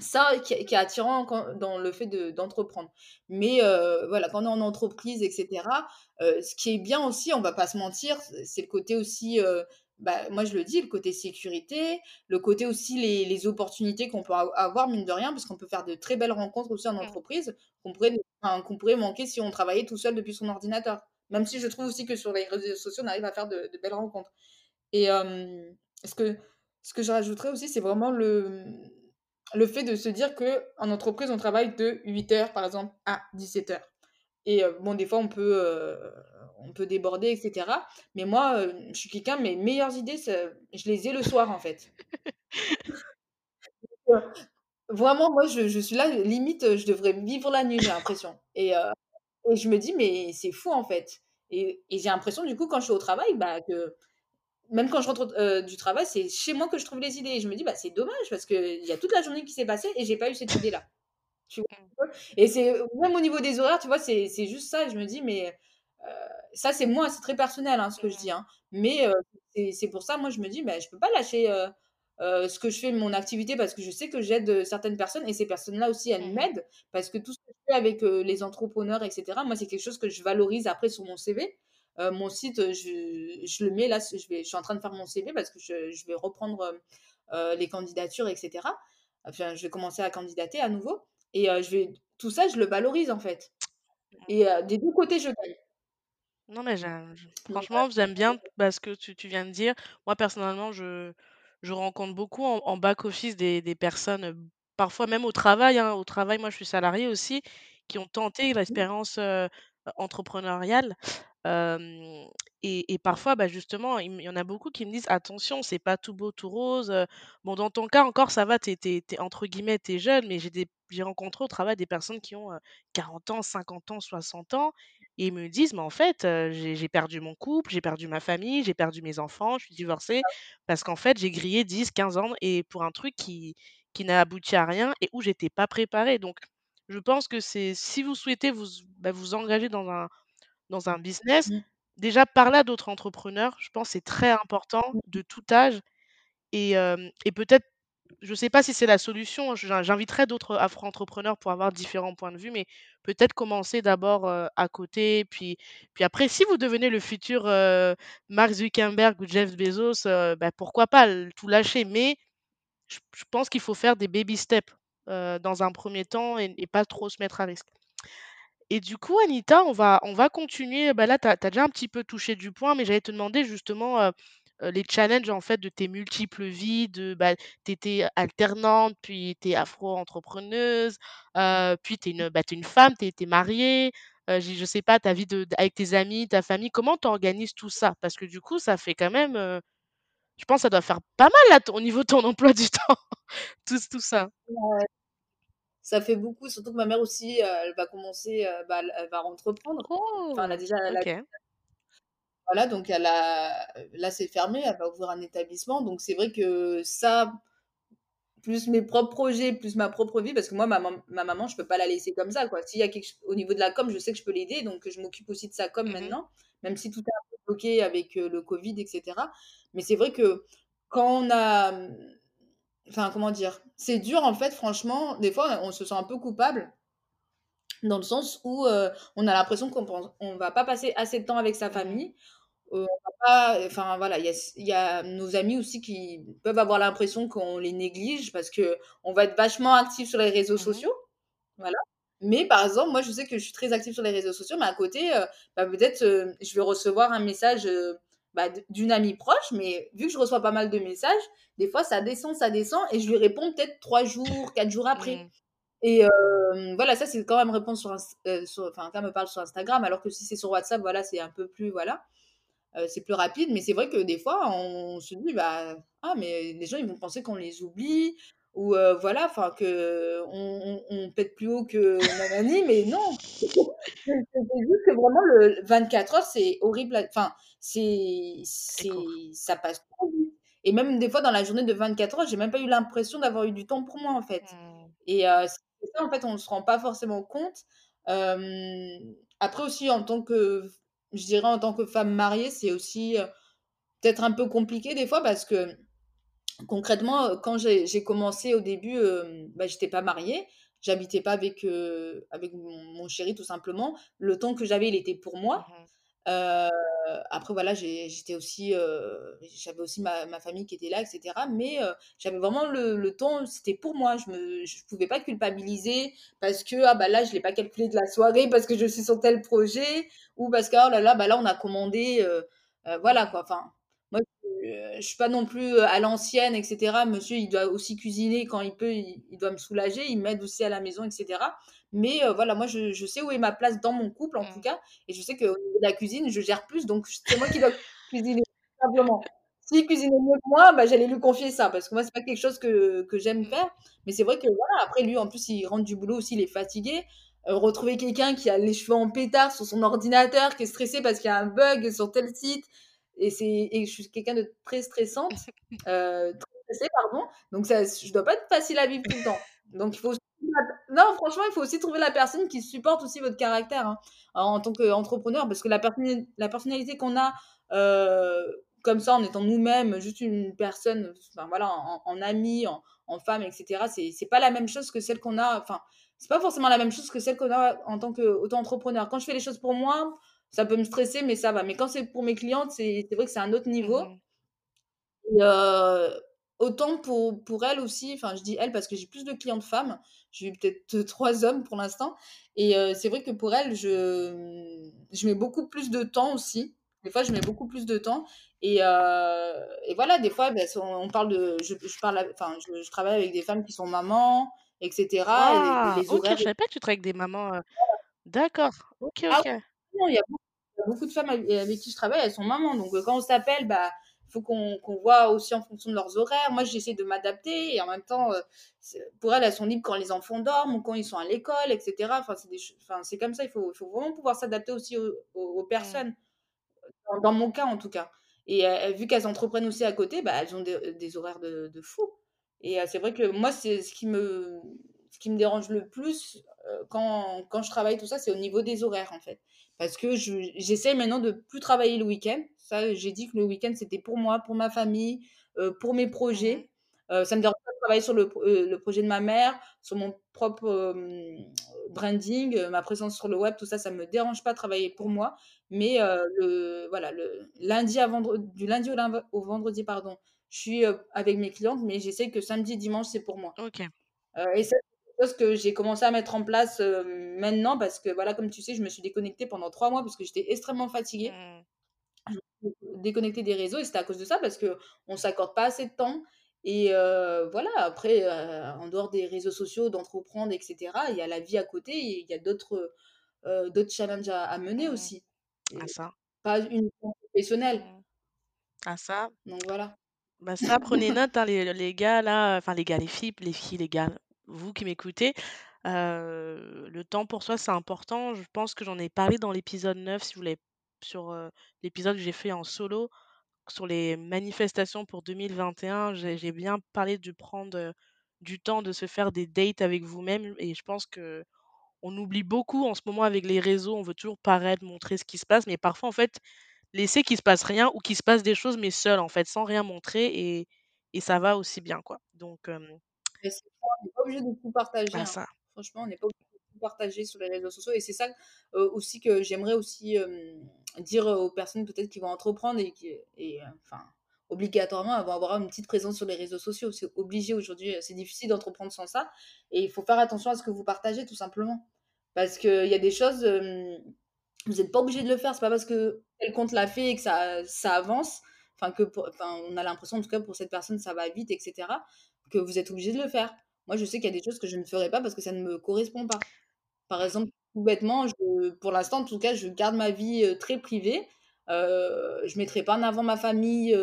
Speaker 2: ça qui est qui est attirant quand dans le fait de d'entreprendre. Mais voilà, quand on est en entreprise et cetera, heu, ce qui est bien aussi, on va pas se mentir, c'est le côté aussi, bah, moi, je le dis, le côté sécurité, le côté aussi les les opportunités qu'on peut avoir, mine de rien, parce qu'on peut faire de très belles rencontres aussi en entreprise, qu'on pourrait enfin, pourrait manquer si on travaillait tout seul depuis son ordinateur. Même si je trouve aussi que sur les réseaux sociaux, on arrive à faire de de belles rencontres. Et ce que ce que je rajouterais aussi, c'est vraiment le, le fait de se dire qu'en entreprise, on travaille de 08:00, par exemple, à 17:00 et bon, des fois, on peut, on peut déborder et cetera, mais moi, je suis quelqu'un, mes meilleures idées, je les ai le soir, en fait. Vraiment, moi, je je suis là, limite, je devrais vivre la nuit, j'ai l'impression. Et je me dis: «Mais c'est fou, en fait» et et j'ai l'impression, du coup, quand je suis au travail, bah, que même quand je rentre, du travail, c'est chez moi que je trouve les idées. Et je me dis: «Bah, c'est dommage parce qu'il y a toute la journée qui s'est passée et j'ai pas eu cette idée-là». Tu vois
Speaker 1: Mmh.
Speaker 2: Et c'est même au niveau des horaires, tu vois, c'est juste ça je me dis: «Mais» ça, c'est moi, c'est très personnel, hein, ce que je
Speaker 1: Mmh.
Speaker 2: dis, hein, mais c'est pour ça, moi, je me dis: «Bah, je peux pas lâcher, ce que je fais, mon activité parce que je sais que j'aide, certaines personnes et ces personnes-là aussi, elles
Speaker 1: Mmh mh.
Speaker 2: m'aident parce que tout ce que je fais avec, les entrepreneurs et cetera, moi, c'est quelque chose que je valorise après sur mon CV. Mon site, je je le mets là, je vais je suis en train de faire mon CV parce que je je vais reprendre, les candidatures et cetera. Enfin, je vais commencer à candidater à nouveau et je vais tout ça, je le valorise, en fait
Speaker 1: Mmh.
Speaker 2: et des 2 côtés, je gagne.
Speaker 1: Non, mais franchement, j'aime bien bah, ce que tu tu viens de dire. Moi, personnellement, je je rencontre beaucoup en en back office des des personnes, parfois même au travail, hein. Au travail, moi, je suis salariée aussi, qui ont tenté
Speaker 2: Mmh.
Speaker 1: l'expérience, entrepreneuriale, et et parfois, bah, justement, il m il y en a beaucoup qui me disent: «Attention, c'est pas tout beau, tout rose, heu». Bon, dans ton cas encore, ça va, tu es tu es tu es entre guillemets, «tu es jeune», mais j'ai des j'ai rencontré au travail des personnes qui ont, heu, 40 ans, 50 ans, 60 ans et ils me disent: «Mais en fait, j'ai j'ai perdu mon couple, j'ai perdu ma famille, j'ai perdu mes enfants, je suis divorcée parce qu'en fait, j'ai grillé 10-15 ans et pour un truc qui qui n'a abouti à rien et où j'étais pas préparée». Donc je pense que c'est si vous souhaitez vous bah, vous engager dans un dans un business,
Speaker 2: Mmh.
Speaker 1: Déjà parler à d'autres entrepreneurs, je pense c'est très important
Speaker 2: Mmh mh.
Speaker 1: de tout âge et peut-être je sais pas si c'est la solution, j'in j'inviterai d'autres afro-entrepreneurs pour avoir différents points de vue, mais peut-être commencer d'abord, à côté, puis puis après si vous devenez le futur, Mark Zuckerberg ou Jeff Bezos, bah, pourquoi pas tout lâcher, mais je je pense qu'il faut faire des baby steps, dans un premier temps et et pas trop se mettre à risque. Et du coup, Anita, on va on va continuer, bah, là, tu as déjà un petit peu touché du point, mais j'allais te demander justement, heu heu, les challenges, en fait, de tes multiples vies, de, bah, tu étais alternante, puis tu es afro-entrepreneuse, heu, puis tu es une, bah, une femme, tu es tu es mariée, heu, j'ai je sais pas, ta vie de avec tes amis, ta famille, comment tu organises tout ça? Parce que du coup, ça fait quand même, je pense ça doit faire pas mal là, au niveau de ton emploi du temps, tout tout ça.
Speaker 2: Ça fait beaucoup, surtout que ma mère aussi, elle va commencer, heu, bah, elle va entreprendre. Enfin, elle a
Speaker 1: Oh!
Speaker 2: déjà elle a voilà, donc elle a là, c'est fermé, elle va ouvrir un établissement, donc c'est vrai que ça, plus mes propres projets, plus ma propre vie, parce que moi, ma mam ma maman, je peux pas la laisser comme ça, quoi. S'il y a quelque ch au niveau de la com, je sais que je peux l'aider, donc je m'occupe aussi de sa com
Speaker 1: Mmh mh.
Speaker 2: maintenant, même si tout est un peu bloqué avec, heu, le covid et cetera. Mais c'est vrai que quand on a, enfin, comment dire? C'est dur, en fait, franchement, des fois, on se sent un peu coupable dans le sens où, heu, on a l'impression qu'on on va pas passer assez de temps avec sa
Speaker 1: Mmh mh.
Speaker 2: famille, on va pas enfin, voilà, il y a y nos amis aussi qui peuvent avoir l'impression qu'on les néglige parce qu'on va être vachement actifs sur les réseaux
Speaker 1: Mmh mh.
Speaker 2: sociaux, voilà. Mais par exemple, moi, je sais que je suis très active sur les réseaux sociaux, mais à côté, heu, bah, peut-être, je vais recevoir un message, bah, d'une amie proche, mais vu que je reçois pas mal de messages, des fois ça descend, ça descend et je lui réponds peut-être 3 jours, 4 jours après.
Speaker 1: Mmh.
Speaker 2: Et hem, voilà, ça, c'est quand même répondre sur heu, sur enfin, quand elle me parle sur Instagram, alors que si c'est sur WhatsApp, voilà, c'est un peu plus voilà, heu, c'est plus rapide. Mais c'est vrai que des fois, on se dit: «Bah, ah mais les gens, ils vont penser qu'on les oublie ou voilà, enfin qu'on on on pète plus haut que nanani», mais non! C'est juste que vraiment le 24 heures, c'est horrible enfin, c'est
Speaker 1: C'est
Speaker 2: ça passe trop vite. Et même des fois, dans la journée de 24 heures, j'ai même pas eu l'impression d'avoir eu du temps pour moi, en fait.
Speaker 1: Mmh.
Speaker 2: Et c'est ça, en fait, on se rend pas forcément compte. Après aussi en tant que je dirais en tant que femme mariée, c'est aussi, peut-être un peu compliqué des fois parce que concrètement, heu, quand j'ai commencé au début, hem, bah, j'étais pas mariée, j'habitais pas avec, heu, avec mon mon chéri tout simplement. Le temps que j'avais, il était pour
Speaker 1: Mmh
Speaker 2: moi.
Speaker 1: mh.
Speaker 2: Heu, après voilà, j'étais aussi, j'avais aussi ma ma famille qui était là et cetera, mais j'avais vraiment le le temps, c'était pour moi. Je me je pouvais pas culpabiliser parce que: «Ah bah là, je l'ai pas calculé de la soirée parce que je suis sur tel projet» ou parce que: «Oh là là, bah là, on a commandé», voilà
Speaker 1: Mmh.
Speaker 2: quoi. Enfin, je suis, heu, je suis pas non plus, heu, à l'ancienne et cetera. Monsieur, il doit aussi cuisiner quand il peut, il il doit me soulager, il m'aide aussi à la maison et cetera. Mais heu, voilà, moi, je je sais où est ma place dans mon couple, en tout
Speaker 1: Mmh.
Speaker 2: cas et je sais qu'au niveau de la cuisine, je gère plus, donc c'est moi qui dois cuisiner, tout simplement. S'il cuisinait mieux que moi, bah, j'allais lui confier ça parce que moi, c'est pas quelque chose que que j'aime
Speaker 1: Mmh.
Speaker 2: faire. Mais c'est vrai que voilà, après lui, en plus, il rentre du boulot aussi, il est fatigué. Retrouver quelqu'un qui a les cheveux en pétard sur son ordinateur, qui est stressé parce qu'il y a un bug sur tel site et c'est et je suis quelqu'un de très stressante, heu, très stressée, pardon, donc ça je dois pas être facile à vivre tout le temps. Donc il faut aussi non, franchement, il faut aussi trouver la personne qui supporte aussi votre caractère, hein, en tant qu'entrepreneur parce que la personnali la personnalité qu'on a, heu, comme ça, en étant nous-mêmes, juste une personne, enfin voilà, en en amie, en en femme et cetera, c'est c'est pas la même chose que celle qu'on a enfin, c'est pas forcément la même chose que celle qu'on a en tant qu'auto-entrepreneur. Quand je fais les choses pour moi, ça peut me stresser, mais ça va. Mais quand c'est pour mes clientes, c'est vrai que c'est un autre
Speaker 1: Mmh
Speaker 2: niveau.
Speaker 1: mh.
Speaker 2: Et heu, autant pour pour elle aussi, enfin, je dis elle parce que j'ai plus de clientes femmes. J'ai eu peut-être 3 hommes pour l'instant et heu, c'est vrai que pour elle, je, mmh, je mets beaucoup plus de temps aussi. Des fois, je mets beaucoup plus de temps et heu et voilà, des fois, si on parle de je je parle enfin, je je travaille avec des femmes qui sont mamans et cetera et et
Speaker 1: Ah!
Speaker 2: les
Speaker 1: OK, je
Speaker 2: horaires
Speaker 1: savais pas que tu travaillais avec des mamans, d'accord. OK,
Speaker 2: Ah
Speaker 1: OK.
Speaker 2: Non, il y a beaucoup il y a beaucoup de femmes ave avec qui je travaille, elles sont mamans, donc heu, quand on s'appelle, bah, il faut qu'on qu'on voit aussi en fonction de leurs horaires. Moi, j'essaie de m'adapter et en même temps, c'est pour elles, elles sont libres quand les enfants dorment ou quand ils sont à l'école et cetera. Enfin, c'est des ch enfin, c'est comme ça, il faut faut vraiment pouvoir s'adapter aussi aux aux aux personnes. Dans dans mon cas, en tout cas et heu, vu qu'elles entreprennent aussi à côté, bah, elles ont des des horaires de de fou et c'est vrai que moi, c'est ce qui me ce qui me dérange le plus, quand quand je travaille tout ça, c'est au niveau des horaires, en fait. Parce que je j'essaie maintenant de plus travailler le week-end. Ça, j'ai dit que le week-end, c'était pour moi, pour ma famille, heu, pour mes projets. Heu, ça me dérange pas de travailler sur le, euh, le projet de ma mère, sur mon propre branding, ma présence sur le web, tout ça, ça me dérange pas de travailler pour moi. Mais le, voilà, le lundi à vendredi, du lundi au, vendredi, pardon, je suis avec mes clientes, mais j'essaie que samedi, dimanche, c'est pour moi.
Speaker 1: OK.
Speaker 2: et ça, chose que j'ai commencé à mettre en place maintenant parce que, voilà, comme tu sais, je me suis déconnectée pendant trois mois parce que j'étais extrêmement fatiguée. Je me suis déconnectée des réseaux et c'était à cause de ça parce qu'on ne s'accorde pas assez de temps. Et voilà, après, en dehors des réseaux sociaux, d'entreprendre, etc., il y a la vie à côté et il y a d'autres d'autres challenges à, mener mmh. aussi.
Speaker 1: À ça.
Speaker 2: Pas uniquement professionnel.
Speaker 1: Mmh. À ça.
Speaker 2: Donc voilà.
Speaker 1: Bah ça, prenez note, hein, les, les gars là, enfin les gars, les filles, les filles, les gars, vous qui m'écoutez, le temps pour soi, c'est important. Je pense que j'en ai parlé dans l'épisode 9, si vous voulez, sur l'épisode que j'ai fait en solo sur les manifestations pour 2021, j'ai bien parlé de prendre du temps, de se faire des dates avec vous-même. Et je pense que on oublie beaucoup en ce moment avec les réseaux. On veut toujours paraître, montrer ce qui se passe, mais parfois, en fait, laisser qu'il se passe rien ou qu'il se passe des choses, mais seul, en fait, sans rien montrer. Et, et ça va aussi bien, quoi. Donc,
Speaker 2: pas obligé de tout partager. Hein. Franchement, on n'est pas obligé partager sur les réseaux sociaux. Et c'est ça aussi que j'aimerais aussi dire aux personnes peut-être qui vont entreprendre et qui, et, enfin, obligatoirement avoir, avoir une petite présence sur les réseaux sociaux. C'est obligé aujourd'hui, c'est difficile d'entreprendre sans ça. Et il faut faire attention à ce que vous partagez tout simplement. Parce qu'il y a des choses, vous n'êtes pas obligé de le faire. C'est pas parce que tel compte l'a fait et que ça, ça avance, enfin que enfin, on a l'impression en tout cas pour cette personne ça va vite, etc. Que vous êtes obligé de le faire. Moi, je sais qu'il y a des choses que je ne ferai pas parce que ça ne me correspond pas. Par exemple, tout bêtement, pour l'instant, en tout cas, je garde ma vie très privée. Je ne mettrai pas en avant ma famille,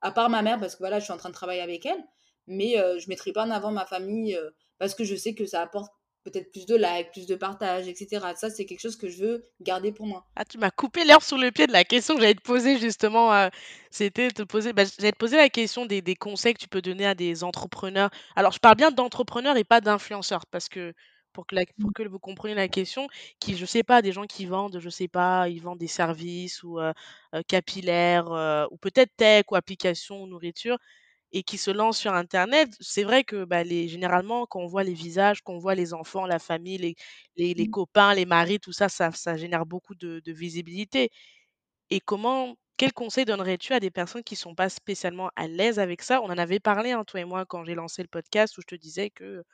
Speaker 2: à part ma mère, parce que voilà, je suis en train de travailler avec elle. Mais je ne mettrai pas en avant ma famille parce que je sais que ça apporte peut-être plus de likes, plus de partage, etc. Ça, c'est quelque chose que je veux garder pour moi.
Speaker 1: Ah, tu m'as coupé l'herbe sur le pied de la question que j'allais te poser justement. C'était te poser, bah, j'allais te poser la question des, des, conseils que tu peux donner à des entrepreneurs. Alors, je parle bien d'entrepreneurs et pas d'influenceurs parce que pour que, pour que vous compreniez la question, qui, je sais pas, des gens qui vendent, je sais pas, ils vendent des services ou capillaires, ou peut-être tech ou applications ou nourriture, et qui se lancent sur Internet. C'est vrai que bah, les, généralement, quand on voit les visages, qu'on voit les enfants, la famille, les, les, les, mmh. copains, les maris, tout ça, ça, ça génère beaucoup de, de visibilité. Et comment, quel conseil donnerais-tu à des personnes qui sont pas spécialement à l'aise avec ça? On en avait parlé, hein, toi et moi, quand j'ai lancé le podcast, où je te disais que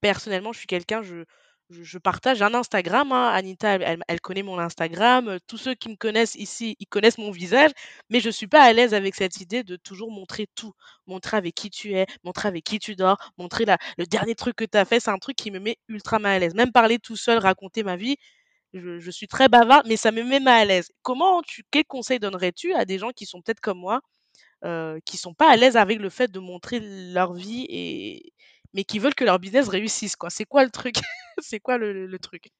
Speaker 1: personnellement, je suis quelqu'un, je, je, partage un Instagram. Hein. Anita, elle, connaît mon Instagram. Tous ceux qui me connaissent ici, ils connaissent mon visage. Mais je ne suis pas à l'aise avec cette idée de toujours montrer tout. Montrer avec qui tu es, montrer avec qui tu dors, montrer le dernier truc que tu as fait. C'est un truc qui me met ultra mal à l'aise. Même parler tout seul, raconter ma vie, je, je suis très bavard, mais ça me met mal à l'aise. Comment tu, quel conseil donnerais-tu à des gens qui sont peut-être comme moi, euh, qui sont pas à l'aise avec le fait de montrer leur vie et, mais qui veulent que leur business réussisse, quoi. C'est quoi le truc? C'est quoi le, le, truc?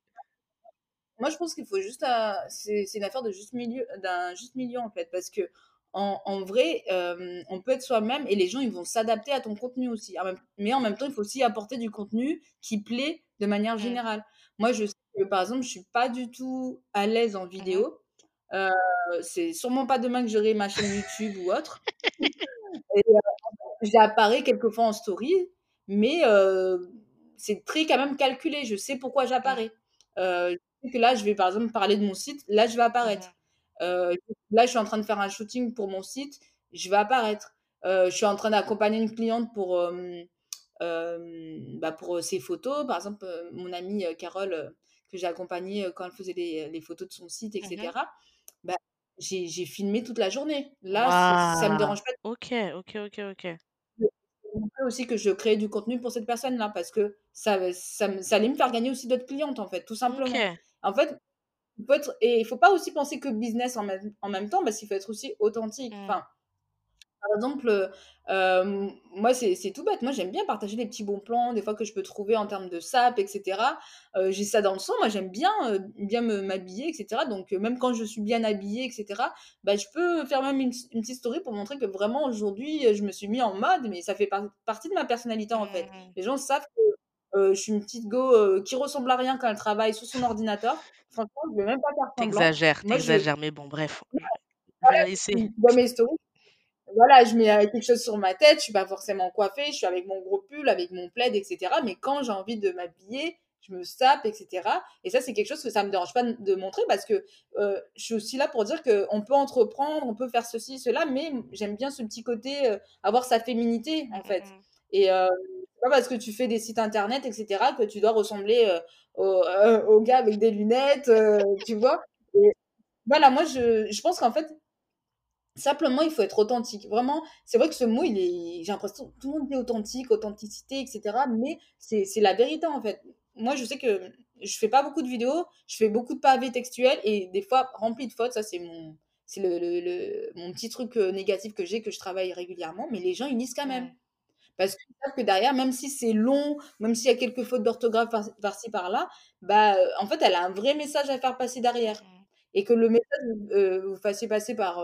Speaker 2: Moi, je pense qu'il faut juste, c'est une affaire de juste milieu, d'un juste milieu en fait, parce que en, en vrai, euh, on peut être soi-même et les gens ils vont s'adapter à ton contenu aussi. Mais en même temps, il faut aussi apporter du contenu qui plaît de manière mmh. générale. Moi, je sais que par exemple, je suis pas du tout à l'aise en mmh vidéo. Euh, c'est sûrement pas demain que j'aurai ma chaîne YouTube ou autre. euh, j'apparais quelquefois en story mais c'est très quand même calculé. Je sais pourquoi j'apparais. je sais que là, je vais par exemple parler de mon site, là, je vais apparaître. Mmh. là, je suis en train de faire un shooting pour mon site, je vais apparaître. je suis en train d'accompagner une cliente pour, bah, pour ses photos. Par exemple, mon amie Carole, que j'ai accompagnée quand elle faisait les, les, photos de son site, etc. Mmh bah, j'ai filmé toute la journée. Là, ça, ne me dérange pas.
Speaker 1: Ok, ok, ok, ok
Speaker 2: aussi que je crée du contenu pour cette personne-là parce que ça, ça, ça, allait me faire gagner aussi d'autres clientes, en fait, tout simplement. En fait, il faut être, et il faut pas aussi penser que business en même, en même temps, parce qu'il faut être aussi authentique. Mmh. Enfin, par exemple, euh, moi, c'est tout bête. Moi, j'aime bien partager des petits bons plans, des fois que je peux trouver en termes de sap, etc. Euh, j'ai ça dans le sang. Moi, j'aime bien, euh, bien m'habiller, etc. Donc, même quand je suis bien habillée, etc., bah, je peux faire même une, petite story pour montrer que vraiment, aujourd'hui, je me suis mis en mode, mais ça fait partie de ma personnalité, en fait. Mmh. Les gens savent que je suis une petite go qui ressemble à rien quand elle travaille sur son ordinateur. Franchement, je vais même pas faire
Speaker 1: semblant. T'exagères, t'exagères, mais bon, bref. Je, vais
Speaker 2: mes stories, voilà, je mets quelque chose sur ma tête, je suis pas forcément coiffée, je suis avec mon gros pull, avec mon plaid, etc. Mais quand j'ai envie de m'habiller, je me sape, etc. Et ça, c'est quelque chose que ça me dérange pas de montrer parce que euh, je suis aussi là pour dire qu'on peut entreprendre, on peut faire ceci, cela, mais j'aime bien ce petit côté, euh, avoir sa féminité, en fait. Mmh Et euh, pas parce que tu fais des sites internet, etc., que tu dois ressembler au, au, gars avec des lunettes, tu vois. Et voilà, moi, je, je pense qu'en fait, Simplement, il faut être authentique. Vraiment, c'est vrai que ce mot, il est, j'ai l'impression, tout le monde dit authentique, authenticité, etc. Mais c'est, c'est la vérité, en fait. Moi, je sais que je fais pas beaucoup de vidéos, je fais beaucoup de pavés textuels et des fois remplis de fautes. Ça, c'est mon, c'est le, le, mon petit truc euh, négatif que j'ai, que je travaille régulièrement. Mais les gens, ils lisent quand même. Parce qu'ils savent que derrière, même si c'est long, même s'il y a quelques fautes d'orthographe par-ci, par-là, bah, euh, en fait, elle a un vrai message à faire passer derrière. Et que le message, euh, vous fassiez passer par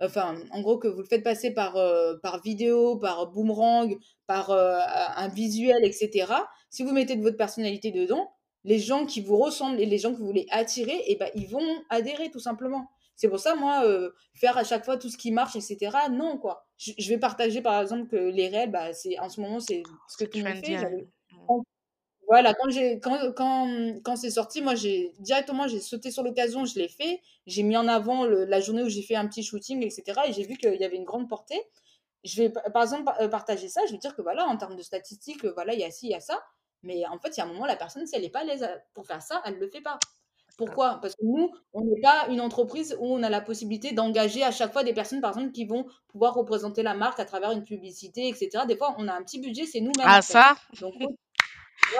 Speaker 2: enfin, en gros, que vous le faites passer par, euh, par vidéo, par boomerang, par euh, un visuel, etc. Si vous mettez de votre personnalité dedans, les gens qui vous ressemblent et les gens que vous voulez attirer, eh ben, ils vont adhérer tout simplement. C'est pour ça, moi, euh, faire à chaque fois tout ce qui marche, etc., non, quoi. Je, vais partager, par exemple, que les réels, bah, c'est, en ce moment, c'est ce que tout le monde fait. Voilà, quand j'ai quand quand quand c'est sorti, moi j'ai directement j'ai sauté sur l'occasion, je l'ai fait. J'ai mis en avant la journée où j'ai fait un petit shooting, etc. Et j'ai vu qu'il y avait une grande portée. Je vais par exemple euh, partager ça. Je vais dire que voilà, en termes de statistiques, voilà, il y a ci, il y a ça. Mais en fait, il y a un moment, la personne, si elle n'est pas à l'aise pour faire ça, elle ne le fait pas. Pourquoi? Parce que nous, on n'est pas une entreprise où on a la possibilité d'engager à chaque fois des personnes, par exemple, qui vont pouvoir représenter la marque à travers une publicité, etc. Des fois, on a un petit budget, c'est nous-mêmes.
Speaker 1: Ah, ça? Donc,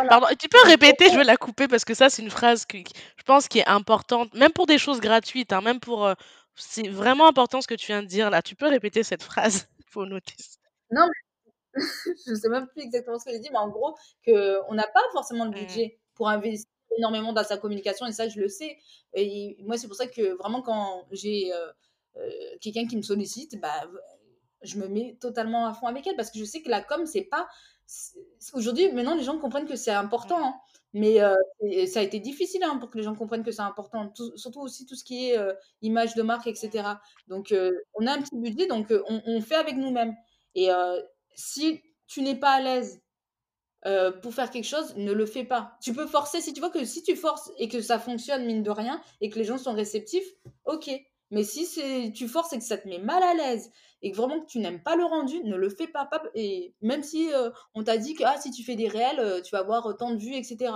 Speaker 1: Pardon, tu peux répéter, je vais la couper parce que ça, c'est une phrase que je pense qui est importante, même pour des choses gratuites, hein, même pour. Euh, c'est vraiment important ce que tu viens de dire là. Tu peux répéter cette phrase Il faut noter.
Speaker 2: Non, mais je sais même plus exactement ce que j'ai dit, mais en gros, qu'on n'a pas forcément de mmh. budget pour investir énormément dans sa communication, et ça, je le sais. Et moi, c'est pour ça que vraiment, quand j'ai euh, euh, quelqu'un qui me sollicite, bah, je me mets totalement à fond avec elle parce que je sais que la com, c'est pas Aujourd'hui, maintenant, les gens comprennent que c'est important. Hein. Mais euh, ça a été difficile hein, pour que les gens comprennent que c'est important. surtout aussi tout ce qui est euh, image de marque, etc. Donc, euh, on a un petit budget, donc on, fait avec nous-mêmes. Et si tu n'es pas à l'aise pour faire quelque chose, ne le fais pas. Tu peux forcer, si tu vois que si tu forces et que ça fonctionne, mine de rien, et que les gens sont réceptifs, ok. Mais si tu forces et que ça te met mal à l'aise et que vraiment que tu n'aimes pas le rendu, ne le fais pas. et même si euh, on t'a dit que ah, si tu fais des réels, euh, tu vas avoir tant de vues, etc.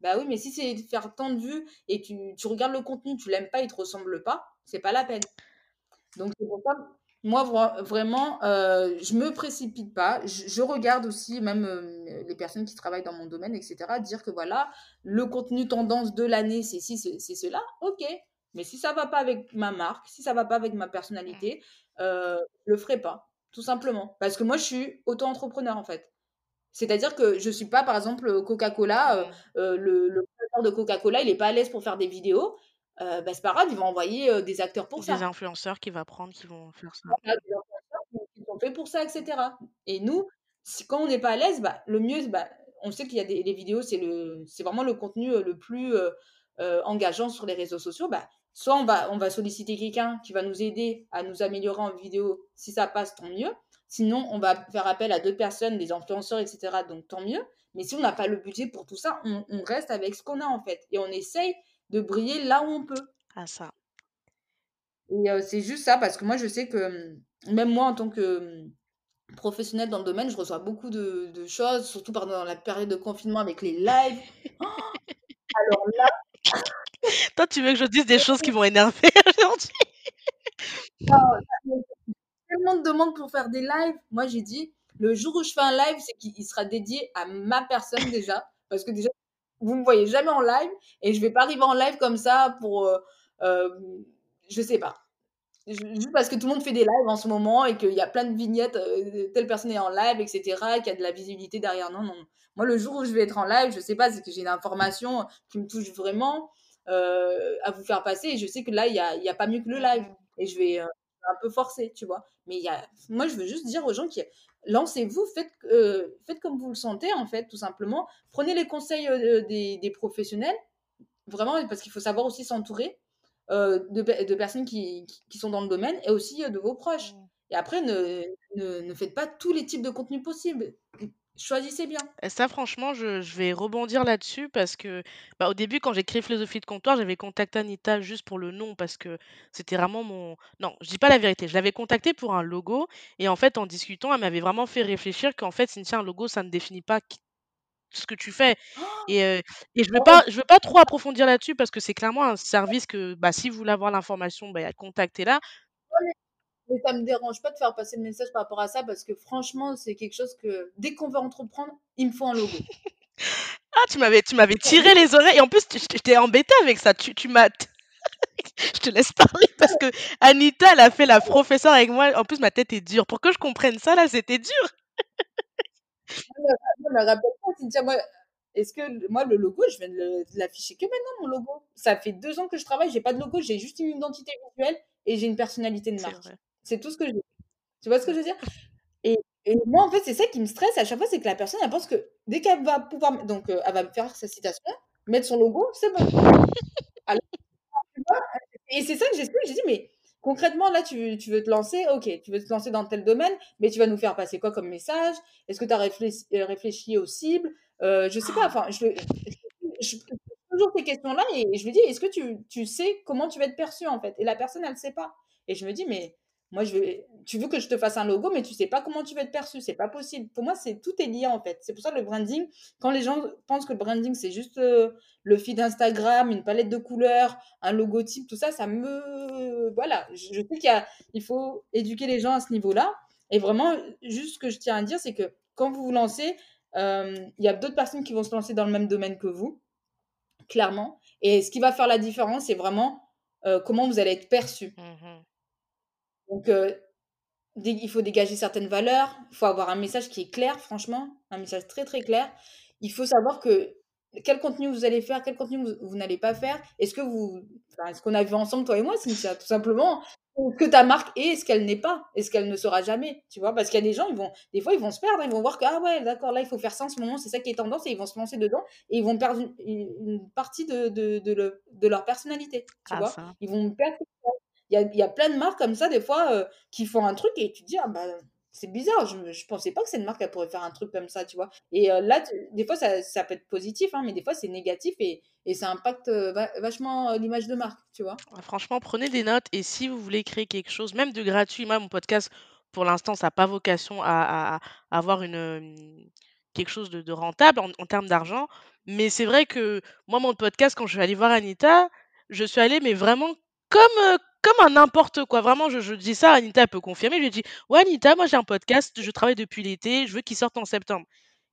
Speaker 2: Bah oui, mais si c'est faire tant de vues et tu, tu regardes le contenu, tu l'aimes pas, il te ressemble pas, c'est pas la peine. Donc c'est pour ça, moi vraiment, euh, je me précipite pas. Je, regarde aussi même les personnes qui travaillent dans mon domaine, etc. Dire que voilà, le contenu tendance de l'année, c'est ci, c'est cela. Ok, mais si ça va pas avec ma marque, si ça va pas avec ma personnalité, euh, je le ferai pas, tout simplement. Parce que moi, je suis auto-entrepreneur en fait. C'est-à-dire que je suis pas, par exemple, Coca-Cola, euh, euh, le, le de Coca-Cola, il est pas à l'aise pour faire des vidéos. Euh, bah, c'est pas grave, ils vont envoyer des acteurs pour
Speaker 1: ça. Des influenceurs qui vont prendre, qui vont faire ça.
Speaker 2: des influenceurs qui sont faits pour ça, etc. Et nous, quand on n'est pas à l'aise, bah, le mieux, bah, on sait qu'il y a des les vidéos, c'est le, c'est vraiment le contenu le plus engageant sur les réseaux sociaux. Bah, Soit on va, on va solliciter quelqu'un qui va nous aider à nous améliorer en vidéo. Si ça passe, tant mieux. Sinon, on va faire appel à d'autres personnes, des influenceurs, etc. Donc, tant mieux. Mais si on n'a pas le budget pour tout ça, on, reste avec ce qu'on a en fait. Et on essaye de briller là où on peut.
Speaker 1: Ah, ça.
Speaker 2: Et euh, c'est juste ça, parce que moi, je sais que hum, même moi, en tant que hum, professionnelle dans le domaine, je reçois beaucoup de, choses, surtout pendant la période de confinement avec les lives. alors là,
Speaker 1: toi, tu veux que je dise des choses qui vont énerver aujourd'hui?
Speaker 2: Tellement de demandes pour faire des lives. Moi, j'ai dit, le jour où je fais un live, c'est qu'il sera dédié à ma personne déjà. Parce que déjà, vous ne me voyez jamais en live. Et je vais pas arriver en live comme ça pour... Euh, euh, je sais pas. Juste parce que tout le monde fait des lives en ce moment et qu'il y a plein de vignettes, euh, telle personne est en live, etc., qu'il y a de la visibilité derrière. Non, non. Moi, le jour où je vais être en live, je sais pas, c'est que j'ai une information qui me touche vraiment. Euh, à vous faire passer. Et je sais que là, il n'y a, y a pas mieux que le live. Et je vais euh, un peu forcer, tu vois. Mais il y a, moi, je veux juste dire aux gens qui lancez-vous, faites, euh, faites comme vous le sentez, en fait, tout simplement. Prenez les conseils des, des, professionnels, vraiment, parce qu'il faut savoir aussi s'entourer de, de, personnes qui, qui, sont dans le domaine et aussi de vos proches. Et après, ne, ne, ne faites pas tous les types de contenus possibles. Choisissez bien.
Speaker 1: Et ça, franchement, je, je vais rebondir là-dessus parce que, bah, au début, quand j'ai créé Philosophie de comptoir, j'avais contacté Anita juste pour le nom parce que c'était vraiment mon. Non, je dis pas la vérité. Je l'avais contacté pour un logo et en fait, en discutant, elle m'avait vraiment fait réfléchir qu'en fait, Cynthia, un logo, ça ne définit pas qui- ce que tu fais. Et, euh, et je veux
Speaker 2: Oh,
Speaker 1: pas, je veux pas trop approfondir là-dessus parce que c'est clairement un service que, bah, si vous voulez avoir l'information, bah, contactez-la.
Speaker 2: Mais ça me dérange pas de faire passer le message par rapport à ça parce que franchement, c'est quelque chose que dès qu'on veut entreprendre, il me faut un logo.
Speaker 1: Ah, tu m'avais, tu m'avais tiré les oreilles et en plus, tu- je t'ai embêté avec ça. Tu, tu m'as, Je te laisse parler parce que Anita, elle a fait la professeure avec moi. En plus, ma tête est dure. Pour que je comprenne ça, là, c'était dur.
Speaker 2: Je me rappelle pas, Cynthia, moi, est-ce que moi, le logo, je viens de l'afficher que maintenant, mon logo? Ça fait deux ans que je travaille, j'ai pas de logo, j'ai juste une identité visuelle et j'ai une personnalité de marque.
Speaker 1: vrai.
Speaker 2: C'est tout ce que j'ai. Tu vois ce que je veux dire? Et, et moi, en fait, c'est ça qui me stresse à chaque fois, c'est que la personne, elle pense que dès qu'elle va pouvoir, donc, euh, elle va me faire sa citation, mettre son logo, c'est bon. Alors, tu vois, et c'est ça que j'explique. J'ai dit, mais concrètement, là, tu, tu veux te lancer, ok, tu veux te lancer dans tel domaine, mais tu vas nous faire passer quoi comme message? Est-ce que tu as réfléchi, euh, réfléchi aux cibles? Euh, Je sais pas, enfin, je, je, je pose toujours ces questions-là et je lui dis, est-ce que tu, tu sais comment tu vas être perçu en fait? Et la personne, elle ne sait pas. Et je me dis, mais moi, je vais, tu veux que je te fasse un logo, mais tu sais pas comment tu vas être perçu, c'est pas possible. Pour moi, c'est tout est lié en fait. C'est pour ça que le branding, quand les gens pensent que le branding, c'est juste euh, le feed Instagram, une palette de couleurs, un logotype, tout ça, ça me. Voilà, je, je sais qu'il faut éduquer les gens à ce niveau-là. Et vraiment, juste ce que je tiens à dire, c'est que quand vous vous lancez, euh, il y a d'autres personnes qui vont se lancer dans le même domaine que vous, clairement. Et ce qui va faire la différence, c'est vraiment euh, comment vous allez être perçu.
Speaker 1: Mhm.
Speaker 2: Donc, euh, il faut dégager certaines valeurs, il faut avoir un message qui est clair, franchement, un message très très clair. Il faut savoir que quel contenu vous allez faire, quel contenu vous, vous n'allez pas faire. Est-ce que vous, enfin, ce qu'on a vu ensemble, toi et moi, Cynthia, tout simplement, ce que ta marque est, ce qu'elle n'est pas, et ce qu'elle ne sera jamais, tu vois, parce qu'il y a des gens, ils vont, des fois, ils vont se perdre, ils vont voir que, ah ouais, d'accord, là, il faut faire ça en ce moment, c'est ça qui est tendance, et ils vont se lancer dedans, et ils vont perdre une, une- une partie de, de, de, le- de leur personnalité, tu
Speaker 1: Ah,
Speaker 2: vois?
Speaker 1: ça.
Speaker 2: Ils vont perdre il y a, plein de marques comme ça, des fois, euh, qui font un truc et tu te dis, ah bah, c'est bizarre, je, je pensais pas que cette marque, elle pourrait faire un truc comme ça, tu vois. Et euh, là, des fois, ça, peut être positif, hein, mais des fois, c'est négatif et, et ça impacte euh, va- vachement l'image de marque, tu vois.
Speaker 1: Franchement, prenez des notes et si vous voulez créer quelque chose, même de gratuit, moi, mon podcast, pour l'instant, ça n'a pas vocation à, avoir quelque chose de, rentable en, termes d'argent. Mais c'est vrai que moi, mon podcast, quand je suis allée voir Anita, je suis allée, mais vraiment comme, comme un n'importe quoi. Vraiment, je, dis ça, Anita peut confirmer. Je lui dit, ouais, Anita, moi, j'ai un podcast, je travaille depuis l'été, je veux qu'il sorte en septembre.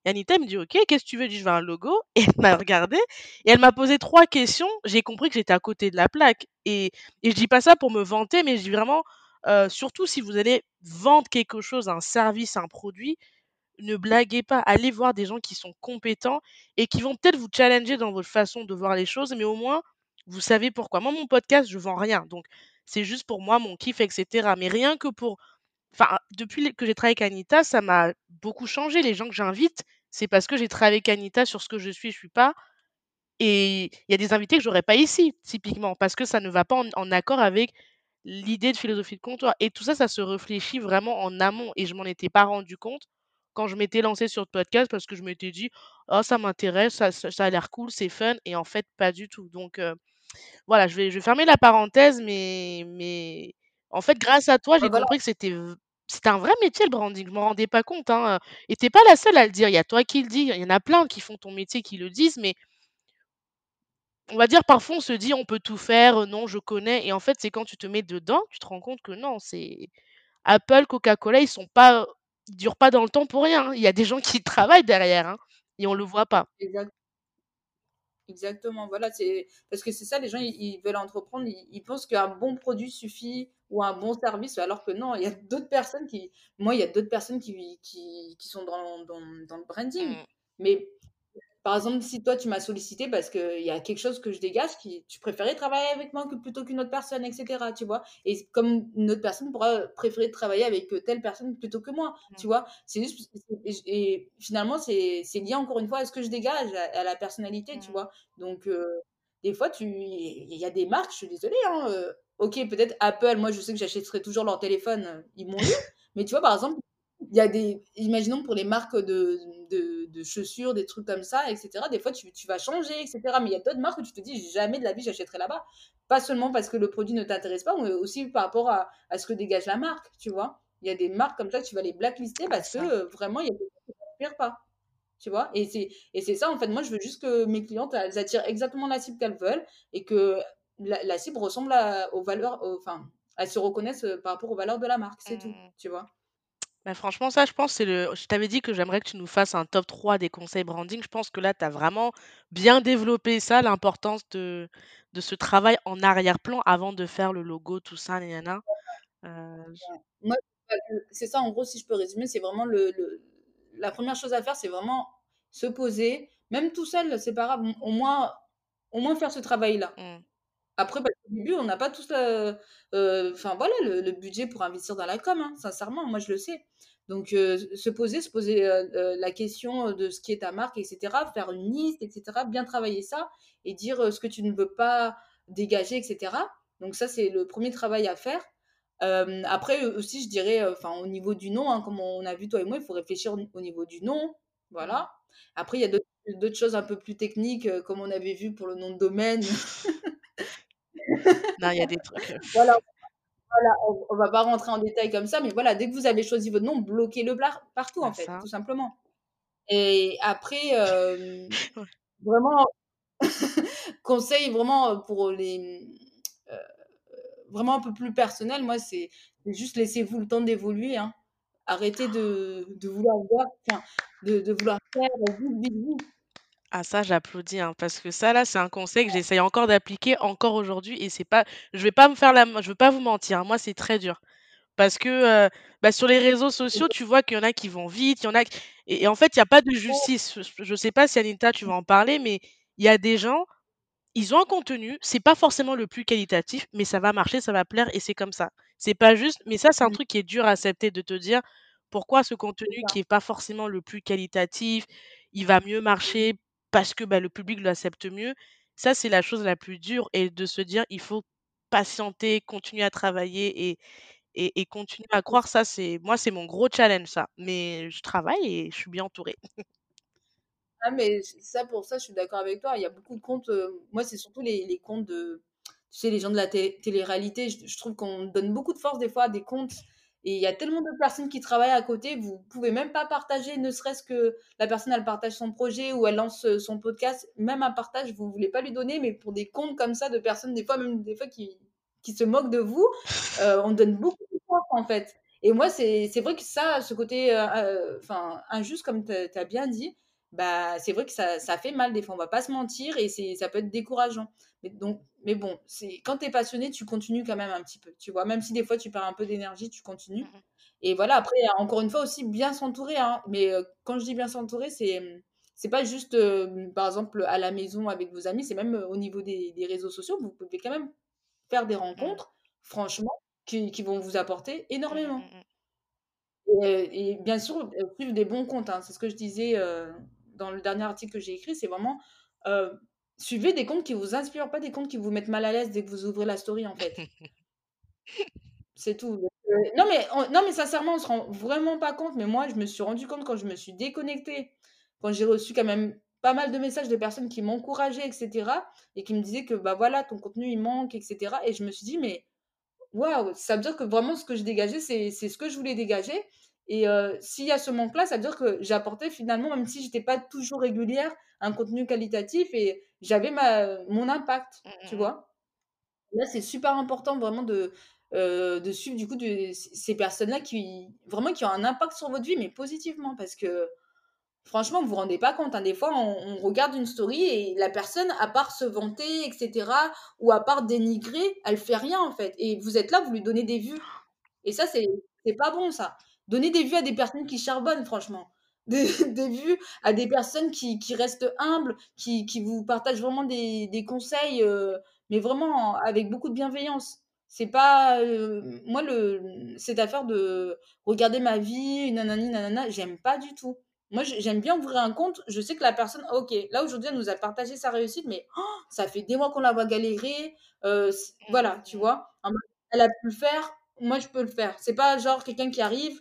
Speaker 1: Et Anita me dit, ok, qu'est-ce que tu veux? Je dis, je veux un logo. Et elle m'a regardé. Et elle m'a posé trois questions. J'ai compris que j'étais à côté de la plaque. Et, et je dis pas ça pour me vanter, mais je dis vraiment, euh, surtout si vous allez vendre quelque chose, un service, un produit, ne blaguez pas. Allez voir des gens qui sont compétents et qui vont peut-être vous challenger dans votre façon de voir les choses, mais au moins, vous savez pourquoi. Moi, mon podcast, je vends rien. Donc, c'est juste pour moi, mon kiff, etc. Mais rien que pour... Enfin, depuis que j'ai travaillé avec Anita, ça m'a beaucoup changé. Les gens que j'invite, c'est parce que j'ai travaillé avec Anita sur ce que je suis, je suis pas. Et il y a des invités que j'aurais pas ici, typiquement, parce que ça ne va pas en, accord avec l'idée de philosophie de comptoir. Et tout ça, ça se réfléchit vraiment en amont. Et je m'en étais pas rendu compte quand je m'étais lancée sur le podcast parce que je m'étais dit, oh, ça m'intéresse, ça, ça, ça a l'air cool, c'est fun. Et en fait, pas du tout. Donc, euh, voilà, je vais, je vais fermer la parenthèse, mais, mais en fait, grâce à toi,
Speaker 2: Ouais,
Speaker 1: j'ai
Speaker 2: voilà,
Speaker 1: compris que c'était, v- c'était un vrai métier, le branding. Je m'en rendais pas compte, hein. Et t'es pas la seule à le dire. Il y a toi qui le dis, il y en a plein qui font ton métier, qui le disent, mais on va dire parfois on se dit on peut tout faire, non, je connais. Et en fait, c'est quand tu te mets dedans, tu te rends compte que non, c'est Apple, Coca-Cola, ils sont pas, ils durent pas dans le temps pour rien. hein. Il y a des gens qui travaillent derrière, hein, et on le voit pas.
Speaker 2: exact- exactement. Voilà, c'est parce que c'est ça, les gens, ils, ils veulent entreprendre, ils, ils pensent qu'un bon produit suffit ou un bon service, alors que non, il y a d'autres personnes qui, moi, il y a d'autres personnes qui, qui, qui sont dans, dans, dans le branding.
Speaker 1: Mm,
Speaker 2: Mais Par exemple, si toi tu m'as sollicité parce qu'il y a quelque chose que je dégage, qui tu préférais travailler avec moi que plutôt qu'une autre personne, etc. Tu vois Et comme une autre personne pourra préférer travailler avec euh, telle personne plutôt que moi,
Speaker 1: mm,
Speaker 2: tu vois C'est juste. Et, finalement, c'est lié encore une fois à ce que je dégage, à, à la personnalité, tu
Speaker 1: mm.
Speaker 2: vois Donc, euh, des fois, tu il y a des marques, je suis désolée, hein, euh, OK, peut-être Apple, moi je sais que j'achèterai toujours leur téléphone, ils m'ont eu. Mais tu vois, par exemple, il y a des imaginons pour les marques de de de chaussures, des trucs comme ça et cetera, des fois tu tu vas changer et cetera. Mais il y a d'autres marques où tu te dis: «Jamais de la vie j'achèterai là-bas». Pas seulement parce que le produit ne t'intéresse pas, mais aussi par rapport à à ce que dégage la marque, tu vois? Il y a des marques comme ça tu vas les blacklister parce que, heu, vraiment il y a des choses qui t'inspirent pas, tu vois? Et c'est et c'est ça en fait, moi je veux juste que mes clientes, elles attirent exactement la cible qu'elles veulent et que la la cible ressemble à aux valeurs, aux enfin, elles se reconnaissent, heu, par rapport aux valeurs de la marque, c'est tout,
Speaker 1: Mmh
Speaker 2: tu vois?
Speaker 1: Bah, franchement, ça, je pense, c'est le je t'avais dit que j'aimerais que tu nous fasses un top 3 des conseils branding. Je pense que là, tu as vraiment bien développé ça, l'importance de de ce travail en arrière-plan avant de faire le logo, tout ça, na na na. j
Speaker 2: Ouais. Moi, c'est ça en gros si je peux résumer, c'est vraiment le le la première chose à faire, c'est vraiment se poser, même tout seul, c'est pas grave, au moins au moins faire ce travail-là.
Speaker 1: Mmh,
Speaker 2: Après, bah, au début, on n'a pas tous le heu, enfin voilà, le le budget pour investir dans la com, hein, sincèrement, moi je le sais. Donc heu, se poser se poser, heu, la question, de ce qui est ta marque et cetera, faire une liste et cetera, bien travailler ça et dire, ce que tu ne veux pas dégager et cetera. Donc ça, c'est le premier travail à faire. Après, aussi je dirais, enfin au niveau du nom, hein, comme on a vu toi et moi, il faut réfléchir au au niveau du nom,
Speaker 1: mmh.
Speaker 2: voilà. Après il y a d'autres choses un peu plus techniques, comme on avait vu pour le nom de domaine.
Speaker 1: Non, il y a des trucs,
Speaker 2: Voilà. Voilà, on on va pas rentrer en détail comme ça, mais voilà, dès que vous avez choisi votre nom, bloquez-le blar partout, en fait,
Speaker 1: ça
Speaker 2: tout simplement. Et après,
Speaker 1: ouais.
Speaker 2: vraiment, conseil vraiment, pour les, heu, vraiment un peu plus personnel, moi, c'est juste laissez-vous le temps d'évoluer, hein. Arrêtez de de vouloir voir de de vouloir faire vite, vite, vite.
Speaker 1: Ah ça, j'applaudis, hein, parce que ça là, c'est un conseil que j'essaye encore d'appliquer encore aujourd'hui et c'est pas je vais pas me faire la je veux pas vous mentir, hein, moi, c'est très dur. Parce que, bah, sur les réseaux sociaux, tu vois qu'il y en a qui vont vite, il y en a et et en fait, il y a pas de justice. Je je sais pas si Anita, tu vas en parler, mais il y a des gens, ils ont un contenu, c'est pas forcément le plus qualitatif, mais ça va marcher, ça va plaire et c'est comme ça. C'est pas juste mais ça, c'est un
Speaker 2: Mmh,
Speaker 1: truc qui est dur à accepter de te dire: «Pourquoi ce contenu qui est pas forcément le plus qualitatif, il va mieux marcher parce que, bah, le public l'accepte mieux?» ça, c'est la chose la plus dure et de se dire: «Il faut patienter, continuer à travailler et continuer à croire, ça c'est moi, c'est mon gros challenge ça, mais je travaille et je suis bien entourée.
Speaker 2: Ah mais ça pour ça, je suis d'accord avec toi. Il y a beaucoup de comptes, heu, moi, c'est surtout les comptes de tu sais, les gens de la té télé-réalité. Je je trouve qu'on donne beaucoup de force des fois à des comptes et il y a tellement de personnes qui travaillent à côté, vous pouvez même pas partager, ne serait-ce que la personne, elle partage son projet ou elle lance, heu, son podcast, même un partage, vous voulez pas lui donner, mais pour des comptes comme ça de personnes, des fois même des fois qui qui se moquent de vous, heu, on donne beaucoup de force, en fait. Et moi, c'est vrai que ça, ce côté, heu, enfin, injuste comme tu as bien dit, bah, c'est vrai que ça ça fait mal des fois, on va pas se mentir et ça peut être décourageant. Mais donc mais bon, quand tu es passionné, tu continues quand même un petit peu, tu vois? Même si des fois tu perds un peu d'énergie, tu continues
Speaker 1: Mmh mh.
Speaker 2: et voilà, après encore une fois aussi bien s'entourer, hein, mais heu, quand je dis bien s'entourer, c'est, c'est pas juste, hem, par exemple, à la maison avec vos amis, c'est même, heu, au niveau des des réseaux sociaux, vous pouvez quand même faire des
Speaker 1: Mmh.
Speaker 2: rencontres, franchement, qui qui vont vous apporter
Speaker 1: Mmh mh,
Speaker 2: énormément. Et et bien sûr, suivre des bons comptes, hein. C'est ce que je disais, dans le dernier article que j'ai écrit, c'est vraiment, heu, suivez des comptes qui vous inspirent, pas des comptes qui vous mettent mal à l'aise dès que vous ouvrez la story, en fait. C'est tout. Heu, non mais on non mais sincèrement, on se rend vraiment pas compte, mais moi, je me suis rendu compte quand je me suis déconnectée, quand j'ai reçu quand même pas mal de messages de personnes qui m'encourageaient et cetera et qui me disaient que, bah, voilà, ton contenu, il manque et cetera et je me suis dit: «Mais Waouh! Ça veut dire que vraiment ce que je dégageais, c'est ce que je voulais dégager et heu, s'il y a ce manque-là, ça veut dire que j'apportais finalement, même si j'étais pas toujours régulière, un contenu qualitatif et j'avais ma mon impact,
Speaker 1: Mmh
Speaker 2: tu
Speaker 1: mh, mmh.
Speaker 2: vois? Là, c'est super important vraiment de, heu, de suivre du coup de ces personnes-là qui vraiment qui ont un impact sur votre vie, mais positivement parce que Franchement, vous vous rendez pas compte, hein, des fois, on on regarde une story et la personne, à part se vanter et cetera ou à part dénigrer, elle fait rien, en fait et vous êtes là, vous lui donnez des vues et ça, c'est c'est pas bon ça. Donner des vues à des personnes qui charbonnent, franchement. Des des vues à des personnes qui qui restent humbles, qui qui vous partagent vraiment des des conseils, heu, mais vraiment avec beaucoup de bienveillance. C'est pas, heu, moi le cette affaire de regarder ma vie, nanani nanana, j'aime pas du tout. Moi, j'ai j'aime bien ouvrir un compte, je sais que la personne, OK, là aujourd'hui, elle nous a partagé sa réussite, mais oh, ça fait des mois qu'on la voit galérer,
Speaker 1: Mmh
Speaker 2: voilà, tu
Speaker 1: mh, mmh.
Speaker 2: vois? Elle a pu le faire, moi je peux le faire. C'est pas genre quelqu'un qui arrive,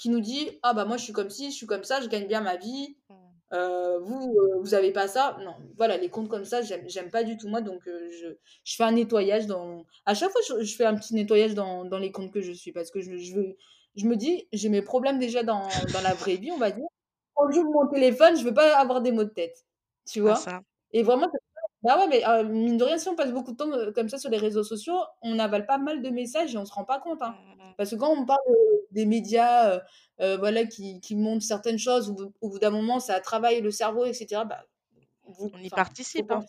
Speaker 2: qui nous dit: «Ah bah moi je suis comme ci, je suis comme ça, je gagne bien ma vie,
Speaker 1: Mmh.
Speaker 2: heu, vous, heu, vous avez pas ça». Non, voilà, les comptes comme ça, j'aime j'aime pas du tout moi, donc heu, je je fais un nettoyage dans à chaque fois, je je fais un petit nettoyage dans dans les comptes que je suis parce que je je veux je me dis: «J'ai mes problèmes déjà dans dans la vraie vie», on va dire. Quand j'ouvre mon téléphone, je veux pas avoir des maux de tête, tu
Speaker 1: Ah
Speaker 2: vois?
Speaker 1: ça
Speaker 2: Et vraiment bah ouais, mais mine de rien, si on passe beaucoup de temps, comme ça sur les réseaux sociaux, on avale pas mal de messages et on se rend pas compte,
Speaker 1: Mmh
Speaker 2: hein. Parce que quand on parle, des médias, voilà, qui qui montrent certaines choses, au bout au bout d'un moment, ça travaille le cerveau et cetera, bah, vous
Speaker 1: On y participe, hein.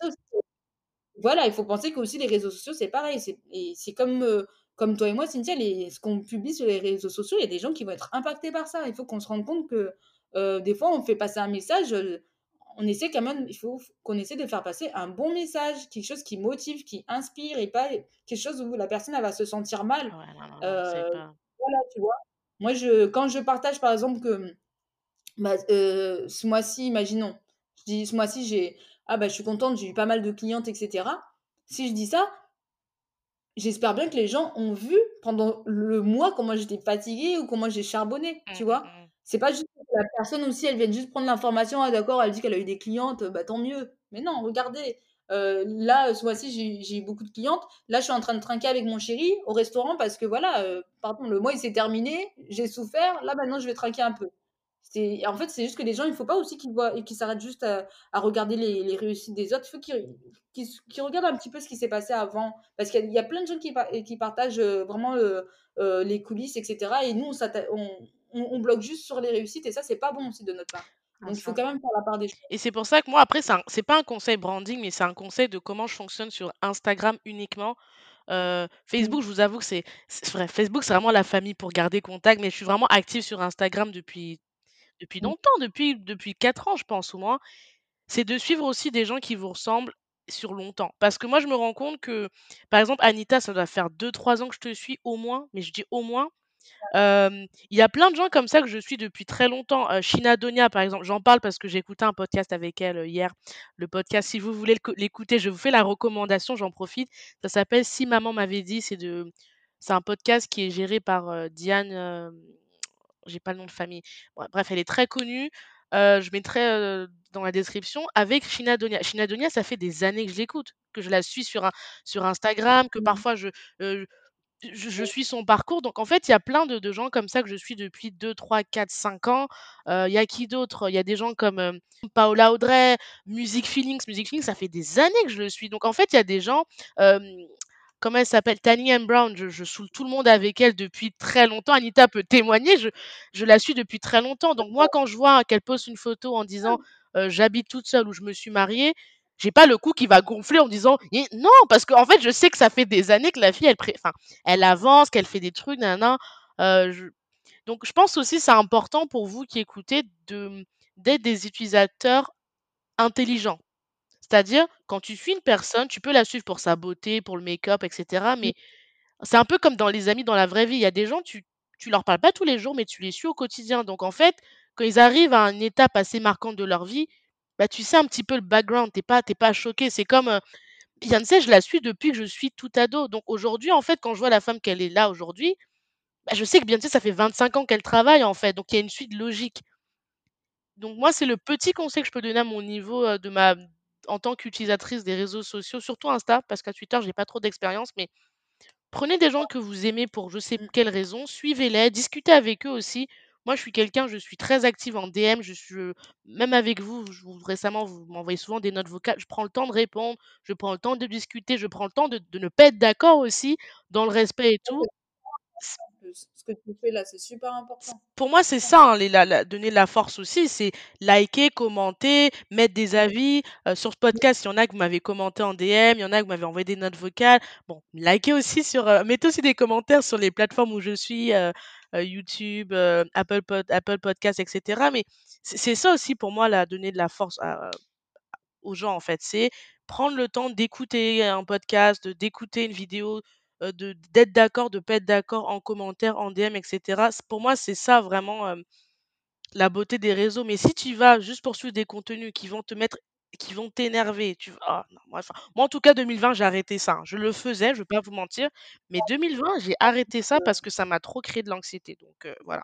Speaker 2: voilà, il faut penser qu'aussi les réseaux sociaux, c'est pareil, c'est comme, toi et moi, Cynthia, les ce qu'on publie sur les réseaux sociaux, il y a des gens qui vont être impactés par ça. Il faut qu'on se rende compte que, des fois, on fait passer un message, on essaie quand même il faut qu'on essaie de faire passer un bon message, quelque chose qui motive, qui inspire et pas quelque chose où la personne, elle va se sentir mal.
Speaker 1: Ouais, pas
Speaker 2: voilà, tu vois? Moi, je quand je partage, par exemple, que, mmh, bah, heu, ce mois-ci, imaginons, je dis: «Ce mois-ci, j'ai ah bah, je suis contente, j'ai eu pas mal de clientes et cetera». Si je dis ça, j'espère bien que les gens ont vu pendant le mois comment j'étais fatiguée ou comment j'ai charbonné,
Speaker 1: mmh
Speaker 2: tu vois?
Speaker 1: mmh.
Speaker 2: C'est pas juste la personne aussi, elle vienne juste prendre l'information: «Ah d'accord, elle dit qu'elle a eu des clientes, bah, tant mieux». Mais non, regardez, heu, là, ce mois-ci, j'ai eu beaucoup de clientes. Là, je suis en train de trinquer avec mon chéri au restaurant parce que voilà, heu, pardon, le mois il s'est terminé, j'ai souffert, là maintenant je vais trinquer un peu. En fait, c'est juste que les gens, il faut pas aussi qu'ils voient qu'ils s'arrêtent juste à regarder les réussites des autres. Il faut qu'ils regardent un petit peu ce qui s'est passé avant. Parce qu'il y a plein de gens qui pa qui partagent, heu, vraiment, les coulisses et cetera et nous on on on on bloque juste sur les réussites et ça, c'est pas bon aussi de notre part. Donc il faut quand même faire la part des choses.
Speaker 1: et c'est pour ça que moi après c'est pas un conseil branding, mais c'est un conseil de comment je fonctionne sur Instagram uniquement. Heu,
Speaker 2: Mmh.
Speaker 1: Facebook, je vous avoue que c'est c'est vrai, Facebook, c'est vraiment la famille pour garder contact, mais je suis vraiment active sur Instagram depuis depuis
Speaker 2: Mmh.
Speaker 1: longtemps, depuis depuis 4 ans, je pense, au moins. C'est de suivre aussi des gens qui vous ressemblent sur longtemps. Parce que moi, je me rends compte que, par exemple, Anita, ça doit faire deux trois ans que je te suis au moins, mais je dis au moins. Il y a plein de gens comme ça que je suis depuis très longtemps. Heu, Shina Donia, par exemple, j'en parle parce que j'ai écouté un podcast avec elle, hier. Le podcast, si vous voulez le co l'écouter, je vous fais la recommandation, j'en profite. Ça s'appelle «Si maman m'avait dit», c'est de c'est un podcast qui est géré par, heu, Diane, j'ai pas le nom de famille. Bon, bref, elle est très connue. Je mettrai, dans la description avec Shina Donia. Shina Donia, ça fait des années que je l'écoute, que je la suis sur in sur Instagram, que
Speaker 2: Mmh.
Speaker 1: parfois je, je je suis son parcours, donc en fait, il y a plein de de gens comme ça que je suis depuis deux, trois, quatre, cinq ans. Heu, il y a qui d'autre? Il y a des gens comme, hem, Paola Audrey, Music Feelings. Music Feelings, ça fait des années que je le suis. Donc en fait, il y a des gens, comment elle s'appelle? Tani M. Brown, je je saoule tout le monde avec elle depuis très longtemps. Anita peut témoigner, je je la suis depuis très longtemps. Donc moi, quand je vois qu'elle poste une photo en disant, heu: «J'habite toute seule» ou «Je me suis mariée», j'ai pas le cou qui va gonfler en disant: «Eh» non, parce qu'en fait, je sais que ça fait des années que la fille, elle pré elle avance, qu'elle fait des trucs, nin nin, je donc je pense aussi c'est important pour vous qui écoutez d'être des utilisateurs intelligents. C'est-à-dire, quand tu suis une personne, tu peux la suivre pour sa beauté, pour le make-up et cetera,
Speaker 2: Mmh.
Speaker 1: mais c'est un peu comme dans les amis dans la vraie vie. Il y a des gens, tu tu leur parles pas tous les jours, mais tu les suis au quotidien. Donc en fait, quand ils arrivent à une étape assez marquante de leur vie, bah, tu sais un petit peu le background, tu es pas pas choqué. C'est comme, heu, Beyoncé, je la suis depuis que je suis tout ado. Donc aujourd'hui, en fait, quand je vois la femme qu'elle est là aujourd'hui, bah, je sais que Beyoncé, ça fait 25 ans qu'elle travaille, en fait, donc il y a une suite logique. Donc moi, c'est le petit conseil que je peux donner à mon niveau, heu, de ma en tant qu'utilisatrice des réseaux sociaux, surtout Insta, parce qu'à Twitter, j'ai pas trop d'expérience, mais prenez des gens que vous aimez pour je sais quelle raison, suivez-les, discutez avec eux aussi. Moi, je suis quelqu'un, je suis très active en DM, je suis, heu, même avec vous, je vous récemment, vous m'envoyez souvent des notes vocales, je prends le temps de répondre, je prends le temps de discuter, je prends le temps de de ne pas être d'accord aussi, dans le respect et tout.
Speaker 2: Ce que tu fais là, c'est super important.
Speaker 1: pour moi, c'est ça, hein, les la la donner la force aussi, c'est liker, commenter, mettre des avis. Heu, sur ce podcast, il y en a que vous m'avez commenté en DM, il y en a que vous m'avez envoyé des notes vocales. Bon, likez aussi sur, heu mettez aussi des commentaires sur les plateformes où je suis, YouTube, heu, Apple Pod Apple Podcast et cetera. Mais c'est ça aussi pour moi, là, donner de la force à aux gens, en fait. C'est prendre le temps d'écouter un podcast, d'écouter une vidéo, de d'être d'accord, de pas être d'accord en commentaire, en DM et cetera. C pour moi, c'est ça vraiment, la beauté des réseaux. Mais si tu vas juste pour suivre des contenus qui vont te mettre qui vont t'énerver, tu ah non, moi enfin, moi en tout cas 2020, j'ai arrêté ça, hein. Je le faisais, je vais pas vous mentir, mais 2020, j'ai arrêté ça parce que ça m'a trop créé de l'anxiété, donc voilà.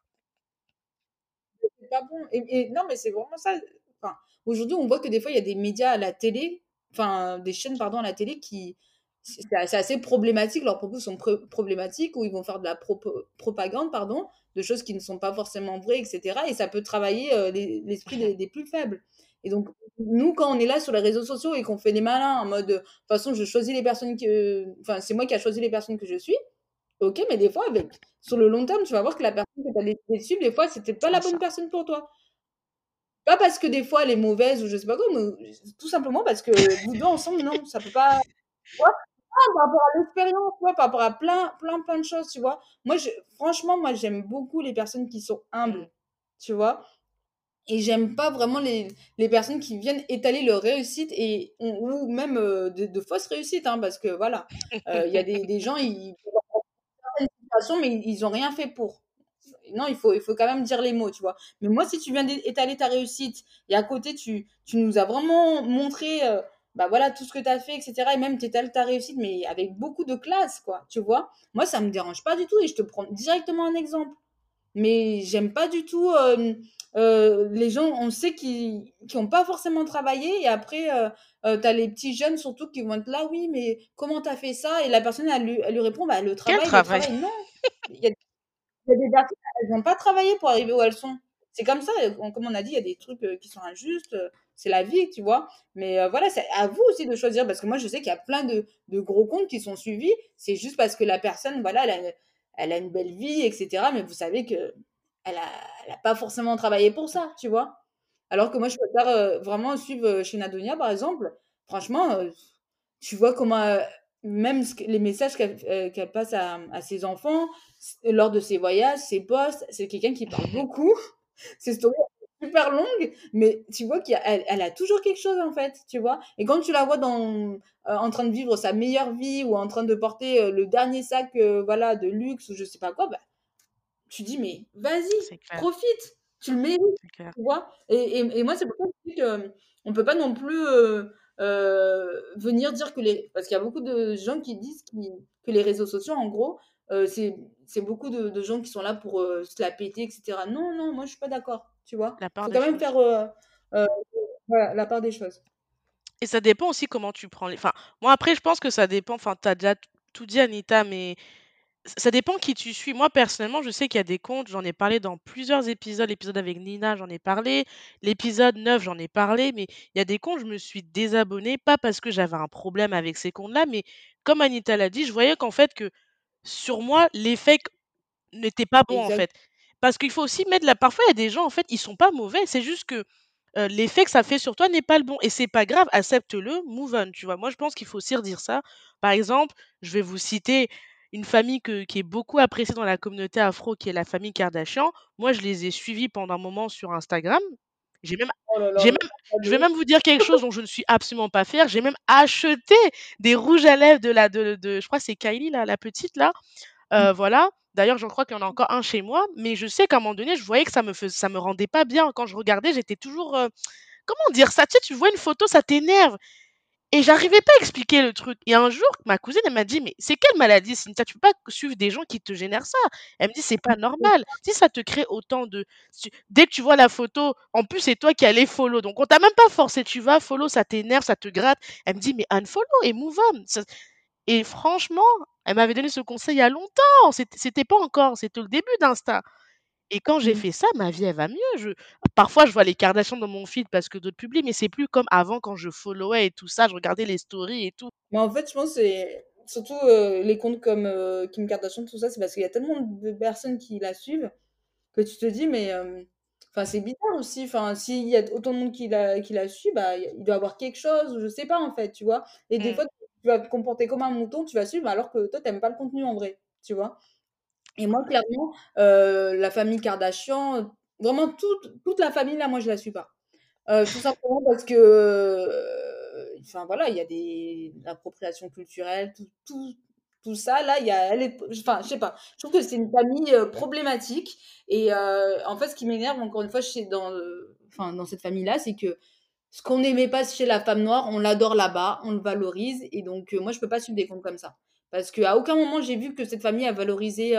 Speaker 2: C'est pas bon et et non, mais c'est vraiment ça. Enfin, aujourd'hui, on voit que des fois, il y a des médias à la télé, enfin, des chaînes, pardon, à la télé qui c'est c'est assez problématique. Leurs propos sont problématiques où ils vont faire de la propagande, pardon, de choses qui ne sont pas forcément vraies et cetera et ça peut travailler, l'esprit des des plus faibles et donc nous, quand on est là sur les réseaux sociaux et qu'on fait les malins en mode, «De toute façon, je choisis les personnes que enfin, c'est moi qui a choisi les personnes que je suis». OK, mais des fois, avec sur le long terme, tu vas voir que la personne que tu as décidé de suivre, des fois, c'était pas la bonne personne pour toi. Pas parce que des fois elle est mauvaise ou je sais pas quoi, mais tout simplement parce que vous 2 ensemble, non, ça peut pas? Ah, par rapport à l'expérience, tu vois? Par rapport à plein, plein, plein de choses, tu vois? Moi, je franchement, moi, j'aime beaucoup les personnes qui sont
Speaker 1: Mmh.
Speaker 2: humbles, tu vois? Et j'aime pas vraiment les les personnes qui viennent étaler leur réussite et ou même, heu, de fausses réussites, hein, parce que voilà, heu, il y a des des gens, ils situations, mais ils ont rien fait pour. Non, il faut il faut quand même dire les mots, tu vois? Mais moi, si tu viens d'é étaler ta réussite et à côté tu tu nous as vraiment montré, heu, bah, voilà, tout ce que tu as fait et cetera et même tu étales ta réussite, mais avec beaucoup de classe, quoi, tu vois? Moi, ça me dérange pas du tout et je te prends directement un exemple. Mais j'aime pas du tout, heu, les gens, on sait qui qui ont pas forcément travaillé et après, heu heu, tu as les petits jeunes surtout qui vont être là: «Oui, mais comment tu as fait ça?» et la personne elle lui elle lui répond: «Bah, le travail, le
Speaker 1: travail?
Speaker 2: travail». Non! Il y a il y a des personnes, elles ont pas travaillé pour arriver où elles sont. C'est comme ça, comme on a dit, il y a des trucs, heu, qui sont injustes, heu, c'est la vie, tu vois? Mais voilà, c'est à vous aussi de choisir parce que moi, je sais qu'il y a plein de de gros comptes qui sont suivis. C'est juste parce que la personne, voilà, elle a une elle a une belle vie et cetera, mais vous savez qu'elle elle a pas forcément travaillé pour ça, tu vois? Alors que moi, je préfère, heu, vraiment suivre, heu, Sheena Donia, par exemple. Franchement, heu, tu vois comment, même les messages qu'elle qu'elle passe à, ses enfants, lors de ses voyages, ses posts, c'est quelqu'un qui parle beaucoup. Ses stories, super longues, mais tu vois qu'il y a toujours quelque chose, en fait, tu vois? Et quand tu la vois en train de vivre sa meilleure vie ou en train de porter, le dernier sac, voilà, de luxe ou je sais pas quoi, bah, tu dis: «Mais vas-y, profite, tu le mérites», tu vois? Et et et moi, c'est pour ça que mmh, on peut pas non plus, heu heu, venir dire que les parce qu'il y a beaucoup de gens qui disent que les réseaux sociaux, en gros, c'est c'est beaucoup de de gens qui sont là pour, se la péter et cetera. Non, non, moi, je suis pas d'accord, tu vois?
Speaker 1: La part
Speaker 2: Faut quand même
Speaker 1: choses.
Speaker 2: faire, voilà, la part des choses.
Speaker 1: Et ça dépend aussi comment tu prends les enfin, moi après je pense que ça dépend, enfin, tu as déjà tout dit Anita, mais ça dépend qui tu suis. Moi personnellement, je sais qu'il y a des comptes, j'en ai parlé dans plusieurs épisodes, l'épisode avec Nina, j'en ai parlé, l'épisode 9, j'en ai parlé, mais il y a des comptes, je me suis désabonnée, pas parce que j'avais un problème avec ces comptes-là, mais comme Anita l'a dit, je voyais qu'en fait que sur moi, l'effet n'était pas bon, en fait. Parce qu'il faut aussi mettre la parfois il y a des gens, en fait, ils sont pas mauvais, c'est juste que Heu, l'effet que ça fait sur toi n'est pas le bon et c'est pas grave, accepte-le, move on, tu vois? Moi, je pense qu'il faut aussi redire ça. Par exemple, je vais vous citer une famille que qui est beaucoup appréciée dans la communauté afro, qui est la famille Kardashian. Moi, je les ai suivis pendant un moment sur Instagram. J'ai même
Speaker 2: Oh là là,
Speaker 1: j'ai
Speaker 2: mais
Speaker 1: même je vais même vous dire quelque chose dont je ne suis absolument pas fière, j'ai même acheté des rouges à lèvres de la de de je crois que c'est Kylie là, la petite là, Heu, voilà. D'ailleurs, je crois qu'il y en a encore un chez moi, mais je sais qu'à un moment donné, je voyais que ça me fais ça me rendait pas bien. Quand je regardais, j'étais toujours, heu, comment dire ça? Tu sais, tu vois une photo, ça t'énerve et j'arrivais pas à expliquer le truc et un jour, ma cousine, elle m'a dit: «Mais c'est quelle maladie, Cynthia? Tu peux pas suivre des gens qui te génèrent ça». Elle me dit: «C'est pas normal. Si ça te crée autant de dès que tu vois la photo, en plus, c'est toi qui as les follow, donc on t'a même pas forcé, tu vas follow, ça t'énerve, ça te gratte». Elle me dit: «Mais unfollow et move on». Ça et franchement, elle m'avait donné ce conseil il y a longtemps, c'ét c'était pas encore, c'était le début d'Insta et quand j'ai
Speaker 2: Mmh.
Speaker 1: fait ça, ma vie, elle va mieux. Je parfois, je vois les Kardashians dans mon feed parce que d'autres publient, mais c'est plus comme avant quand je followais et tout ça, je regardais les stories et tout.
Speaker 2: Mais en fait, je pense que c'est surtout, heu, les comptes comme, heu, Kim Kardashian, tout ça, c'est parce qu'il y a tellement de personnes qui la suivent que tu te dis: «Mais, c'est bizarre aussi, enfin, s'il y a autant de monde qui la qui la suit, bah, il doit y avoir quelque chose» ou je sais pas, en fait, tu vois? Et des
Speaker 1: Mmh,
Speaker 2: fois, tu vas te comporter comme un mouton, tu vas suivre alors que toi, tu aimes pas le contenu en vrai, tu vois? Et moi, clairement, heu, la famille Kardashian, vraiment toute toute la famille là, moi, je la suis pas. Heu, tout simplement parce que, heu, enfin voilà, il y a des l'appropriation culturelle, tout tout tout ça, là, il y a, elle est, enfin, je sais pas. Je trouve que c'est une famille euh, problématique. Et euh, en fait, ce qui m'énerve, encore une fois, chez, dans, euh, enfin, dans cette famille-là, c'est que ce qu'on n'aimait pas chez la femme noire, on l'adore là-bas, on le valorise. Et donc, moi, je peux pas suivre des comptes comme ça. Parce qu'à aucun moment, j'ai vu que cette famille a valorisé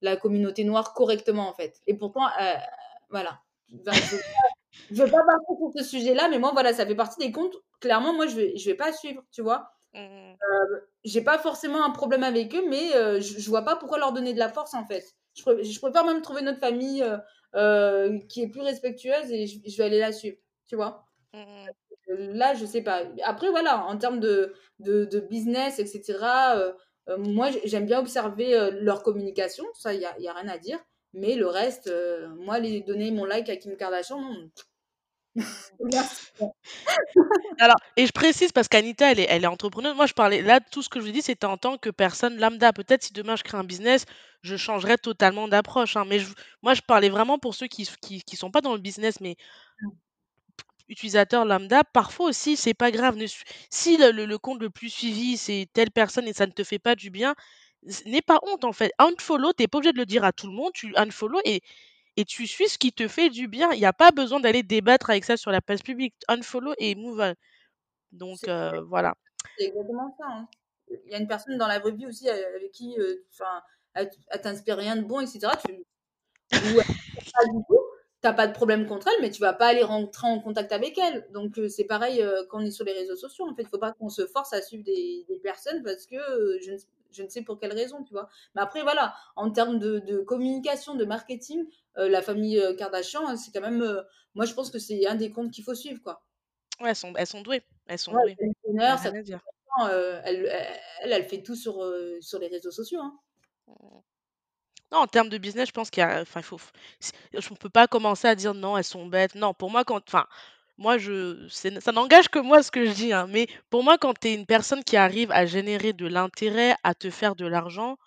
Speaker 2: la communauté noire correctement, en fait. Et pourtant, voilà. je veux pas parler sur ce sujet-là, mais moi, voilà, ça fait partie des comptes. Clairement, moi, je vais, je vais pas suivre, tu vois. Mmh euh, j'ai pas forcément un problème avec eux, mais euh, je, je, vois pas pourquoi leur donner de la force, en fait. Je, je préfère même trouver notre famille euh, euh, qui est plus respectueuse et je, je, vais aller la suivre, tu vois. Mmh Là, je sais pas. Après, voilà, en termes de, de, de business, etc., moi, j'aime bien observer leur communication, ça, il n'y a, y a rien à dire. Mais le reste, moi, les donner mon like à Kim Kardashian, non.
Speaker 1: Alors, et je précise parce qu'Anita, elle est, elle est entrepreneuse. Moi, je parlais là, tout ce que je vous dis, c'était en tant que personne lambda. Peut-être si demain je crée un business, je changerais totalement d'approche. hein. Mais je- moi, je parlais vraiment pour ceux qui, qui, qui sont pas dans le business, mais utilisateurs lambda. Parfois aussi, c'est pas grave. Ne si le, le- le compte le plus suivi, c'est telle personne et ça ne te fait pas du bien, n'aie pas honte en fait. Unfollow, t'es pas obligé de le dire à tout le monde. Tu unfollow et et tu suis ce qui te fait du bien. Il n'y a pas besoin d'aller débattre avec ça sur la place publique. Unfollow et move on. Donc, euh, voilà.
Speaker 2: c'est exactement ça. hein. Il y a une personne dans la vraie vie aussi euh, avec qui, euh, elle, elle t'inspire rien de bon, etc. Tu, ou t'as pas de problème contre elle, mais tu vas pas aller rentrer en contact avec elle. Donc euh, c'est pareil euh, quand on est sur les réseaux sociaux. En fait, il faut pas qu'on se force à suivre des, des personnes parce que euh, je, ne, je ne sais pour quelle raison, tu vois. Mais après, voilà, en termes de, de communication, de marketing, la famille Kardashian, hein, c'est quand même, moi je pense que c'est un des comptes qu'il faut suivre, quoi.
Speaker 1: Ouais, elles sont, elles sont douées. Elles sont
Speaker 2: Ouais,
Speaker 1: douées.
Speaker 2: Ça elle, elle, elle fait tout sur, sur les réseaux sociaux. Hein.
Speaker 1: Non, en termes de business, je pense qu'il y a, enfin, faut, je ne peux pas commencer à dire non, elles sont bêtes. Non, pour moi, quand, enfin, moi, je, ça n'engage que moi ce que je dis, hein, mais pour moi, quand tu es une personne qui arrive à générer de l'intérêt, à te faire de l'argent,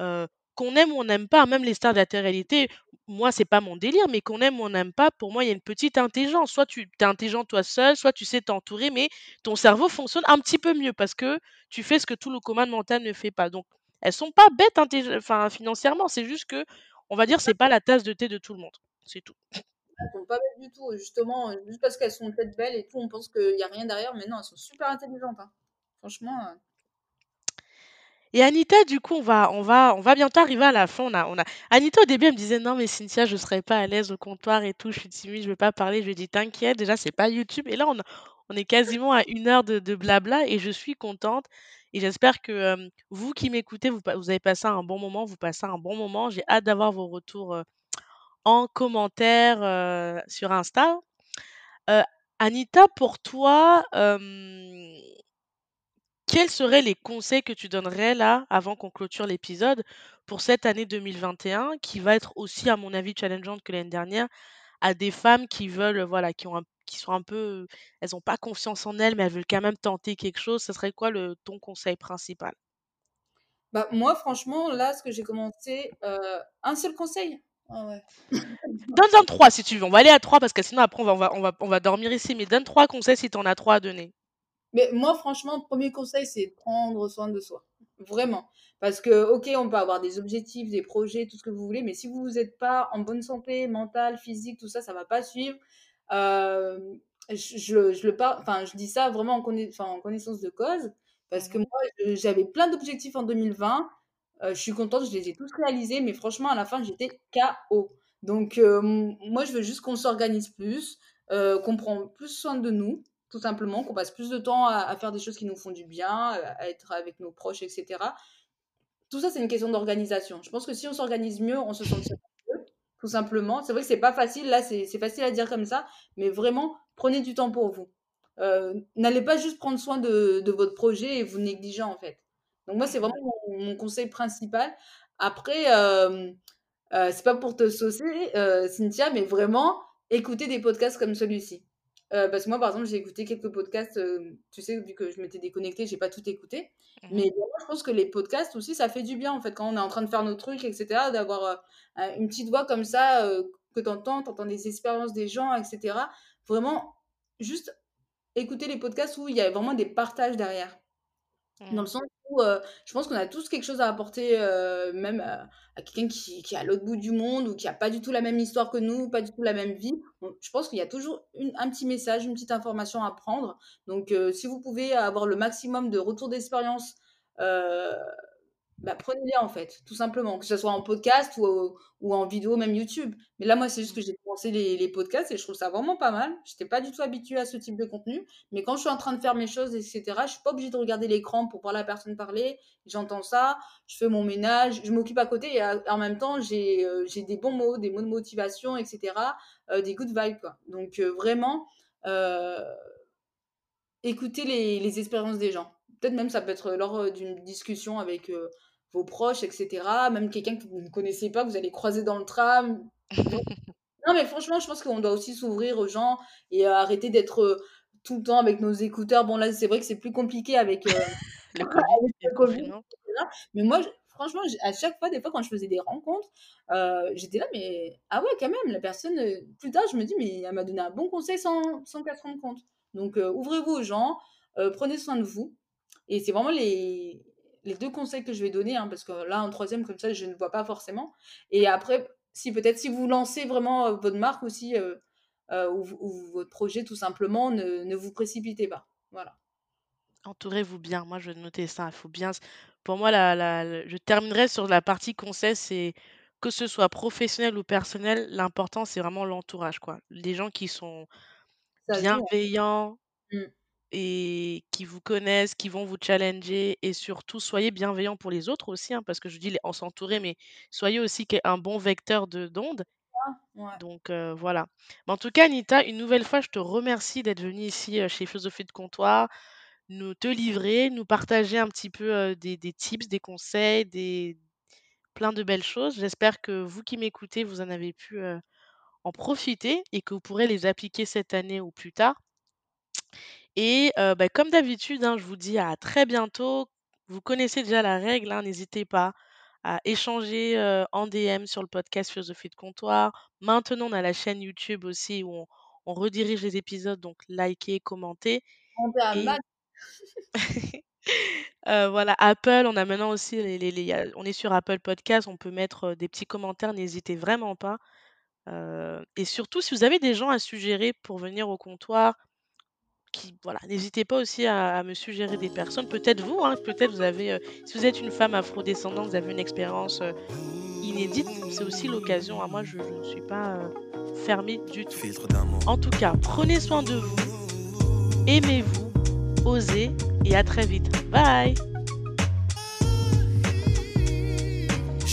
Speaker 1: euh, qu'on aime ou on n'aime pas, même les stars de la télé-réalité, moi, c'est pas mon délire, mais qu'on aime ou on n'aime pas, pour moi, il y a une petite intelligence. Soit tu es intelligent toi seul, soit tu sais t'entourer, mais ton cerveau fonctionne un petit peu mieux parce que tu fais ce que tout le commun mental ne fait pas. Donc, elles sont pas bêtes enfin, financièrement, c'est juste que, on va dire, c'est pas la tasse de thé de tout le monde. C'est tout.
Speaker 2: Elles sont pas bêtes du tout. Justement, euh, juste parce qu'elles sont peut-être belles et tout, on pense qu'il n'y a rien derrière, mais non, elles sont super intelligentes. hein. Franchement, euh,
Speaker 1: Et Anita, du coup, on va, on va, on va bientôt arriver à la fin. On a, on a... Anita, au début, elle me disait non, mais Cynthia, je serais pas à l'aise au comptoir et tout. Je suis timide, je vais pas parler. Je lui ai dit t'inquiète, déjà, c'est pas YouTube. Et là, on, on est quasiment à une heure de, blabla et je suis contente. Et j'espère que vous qui m'écoutez, vous, avez passé un bon moment. Vous passez un bon moment. J'ai hâte d'avoir vos retours en commentaire sur Insta. Anita, pour toi, quels seraient les conseils que tu donnerais là, avant qu'on clôture l'épisode, pour cette année 2021, qui va être aussi, à mon avis, challengeante que l'année dernière, à des femmes qui veulent, voilà, qui ont un- qui sont un peu, elles n'ont pas confiance en elles, mais elles veulent quand même tenter quelque chose. Ce serait quoi le ton conseil principal?
Speaker 2: bah, moi, franchement, là, ce que j'ai commencé, euh, un seul conseil. Ouais.
Speaker 1: Donne-en trois si tu veux. On va aller à trois parce que sinon après on va, on va, on va, on va dormir ici. Mais donne trois conseils si tu en as trois à donner.
Speaker 2: Mais moi, franchement, premier conseil, c'est de prendre soin de soi. Vraiment. Parce que, ok, on peut avoir des objectifs, des projets, tout ce que vous voulez, mais si vous n'êtes pas en bonne santé mentale, physique, tout ça, ça va pas suivre. Euh, je, je, je le par... enfin, je dis ça vraiment en, conna- enfin, en connaissance de cause, parce que
Speaker 1: Mhm.
Speaker 2: moi, j'avais plein d'objectifs en 2020. Euh, je suis contente, je les ai tous réalisés, mais franchement, à la fin, j'étais KO. Donc, euh, moi, je veux juste qu'on s'organise plus, euh, qu'on prend plus soin de nous tout simplement, qu'on passe plus de temps à, à faire des choses qui nous font du bien, à, être avec nos proches, etc. Tout ça, c'est une question d'organisation. Je pense que si on s'organise mieux, on se sentira mieux, simplement. C'est vrai que c'est pas facile, là, c'est facile à dire comme ça, mais vraiment, prenez du temps pour vous. Euh, N'allez pas juste prendre soin de, votre projet et vous négliger, en fait. Donc moi, c'est vraiment mon, conseil principal. Après, euh, euh, c'est pas pour te saucer, Cynthia, mais vraiment écouter des podcasts comme celui-ci. Euh, parce que moi, par exemple, j'ai écouté quelques podcasts, euh, tu sais, vu que je m'étais déconnectée, j'ai pas tout écouté.
Speaker 1: Mhm.
Speaker 2: Mais je pense que les podcasts aussi, ça fait du bien, en fait, quand on est en train de faire nos trucs, etc., d'avoir euh, un- une petite voix comme ça, que t'entends, t'entends des expériences des gens, etc. Vraiment, juste écouter les podcasts où il y a vraiment des partages derrière. Dans le sens heu, je pense qu'on a tous quelque chose à apporter, heu, même à à quelqu'un qui qui est à l'autre bout du monde ou qui a pas du tout la même histoire que nous, pas du tout la même vie. Je pense qu'il y a toujours un petit message, une petite information à prendre. Donc si vous pouvez avoir le maximum de retours d'expérience, bah, prenez-les en fait, tout simplement, que ce soit en podcast ou ou en vidéo, même YouTube. Mais là, moi, c'est juste que j'ai commencé les les podcasts et je trouve ça vraiment pas mal. J'étais pas du tout habituée à ce type de contenu, mais quand je suis en train de faire mes choses et cetera, je suis pas obligée de regarder l'écran pour voir la personne parler. J'entends ça, je fais mon ménage, je m'occupe à côté et à en même temps, j'ai, j'ai des bons mots, des mots de motivation et cetera, heu, des good vibes, quoi. Donc heu, vraiment, heu Écouter les les expériences des gens. Peut-être même ça peut être lors, d'une discussion avec, vos proches et cetera, même quelqu'un que vous ne connaissez pas, que vous allez croiser dans le tram. Non, mais franchement, je pense qu'on doit aussi s'ouvrir aux gens et heu, arrêter d'être, heu, tout le temps avec nos écouteurs. Bon là, c'est vrai que c'est plus compliqué avec, heu,
Speaker 1: Le Covid
Speaker 2: avec
Speaker 1: le.
Speaker 2: Mais moi, je franchement, à chaque fois, des fois, quand je faisais des rencontres, j'étais là: «Mais ah ouais, quand même, la personne», plus tard, je me dis: «Mais elle m'a donné un bon conseil sans sans qu'elle se rende compte». Donc ouvrez-vous aux gens, prenez soin de vous et c'est vraiment les les 2 conseils que je vais donner, hein, parce que là, un troisième comme ça, je ne vois pas forcément et après, si peut-être si vous lancez vraiment, heu, votre marque aussi, heu heu, ou votre projet tout simplement, ne ne vous précipitez pas. Voilà.
Speaker 1: Entourez-vous bien. Moi, je vais noter ça. Il faut bien pour moi, la je terminerai sur la partie conseil, c'est que ce soit professionnel ou personnel, l'important, c'est vraiment l'entourage, quoi. Les gens qui sont
Speaker 2: hein.
Speaker 1: bienveillants
Speaker 2: Mmh.
Speaker 1: Et qui vous connaissent, qui vont vous challenger et surtout soyez bienveillants pour les autres aussi, hein, parce que je dis les on s'entourer, mais soyez aussi un bon vecteur de d'ondes.
Speaker 2: Ah, ouais.
Speaker 1: Donc heu, voilà. Mais en tout cas, Anita, une nouvelle fois, je te remercie d'être venue ici, heu, chez Philosophie de Comptoir, nous te livrer, nous partager un petit peu, heu, des des tips, des conseils, des plein de belles choses. J'espère que vous qui m'écoutez, vous en avez pu, en profiter et que vous pourrez les appliquer cette année ou plus tard. Et heu, bah, comme d'habitude, hein, je vous dis à très bientôt. Vous connaissez déjà la règle, hein, n'hésitez pas à échanger, heu, en DM sur le podcast Philosophie de Comptoir. Maintenant, on a la chaîne YouTube aussi où on on redirige les épisodes, donc likez, commentez
Speaker 2: un
Speaker 1: et
Speaker 2: max.
Speaker 1: heu, voilà, Apple, on a maintenant aussi les les les il y a on est sur Apple Podcast, on peut mettre, heu, des petits commentaires, n'hésitez vraiment pas. Heu et surtout, si vous avez des gens à suggérer pour venir au comptoir, voilà, n'hésitez pas aussi à à me suggérer des personnes. Peut-être vous, hein, peut-être vous avez, heu, si vous êtes une femme afrodescendante, vous avez une expérience, heu, inédite, c'est aussi l'occasion, hein. Moi, je je ne suis pas, heu, fermée du tout. En tout cas, prenez soin de vous, aimez-vous, osez et à très vite. Bye!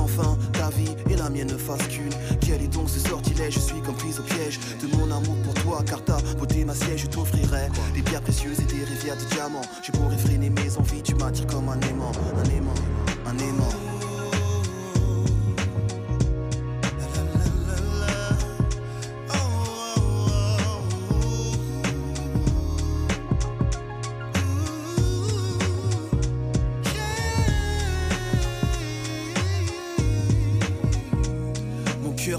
Speaker 3: Pour qu'enfin ta vie et la mienne ne fassent qu'une. Quel est donc ce sortilège Je suis comme prise au piège de mon amour pour toi, car ta beauté ma siège. Je t'offrirai des pierres précieuses et des rivières de diamants. Je pourrais freiner mes envies, tu m'attires comme un aimant, un aimant, un aimant.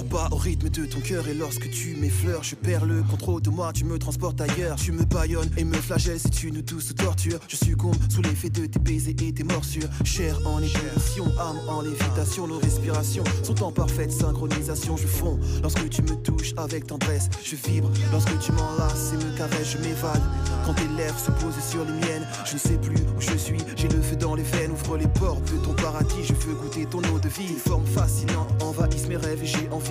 Speaker 3: Cœur au rythme de ton cœur et lorsque tu m'effleures, je perds le contrôle de moi, tu me transportes ailleurs. Tu me baillonnes et me flagelles, c'est une douce torture. Je succombe sous l'effet de tes baisers et tes morsures. Chair en ébullition, âme en lévitation, nos respirations sont en parfaite synchronisation. Je fonds lorsque tu me touches avec tendresse. Je vibre lorsque tu m'enlaces et me caresses, je m'évade. Quand tes lèvres se posent sur les miennes, je ne sais plus où je suis. J'ai le feu dans les veines, ouvre les portes de ton paradis. Je veux goûter ton eau de vie. Forme fascinante envahissent mes rêves et j'ai envie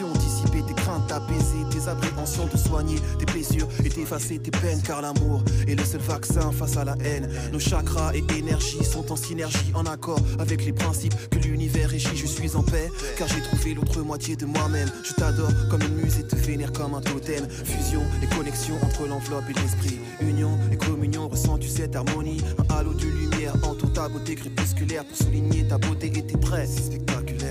Speaker 3: dissiper tes craintes, apaiser tes appréhensions, te soigner tes blessures et t'effacer tes peines, car l'amour est le seul vaccin face à la haine. Nos chakras et énergies sont en synergie, en accord avec les principes que l'univers régit. Je suis en paix, car j'ai trouvé l'autre moitié de moi-même. Je t'adore comme une muse et te vénère comme un totem. Fusion et connexion entre l'enveloppe et l'esprit. Union et communion, ressens-tu cette harmonie? Un halo de lumière entoure ta beauté crépusculaire pour souligner ta beauté et tes traits. C'est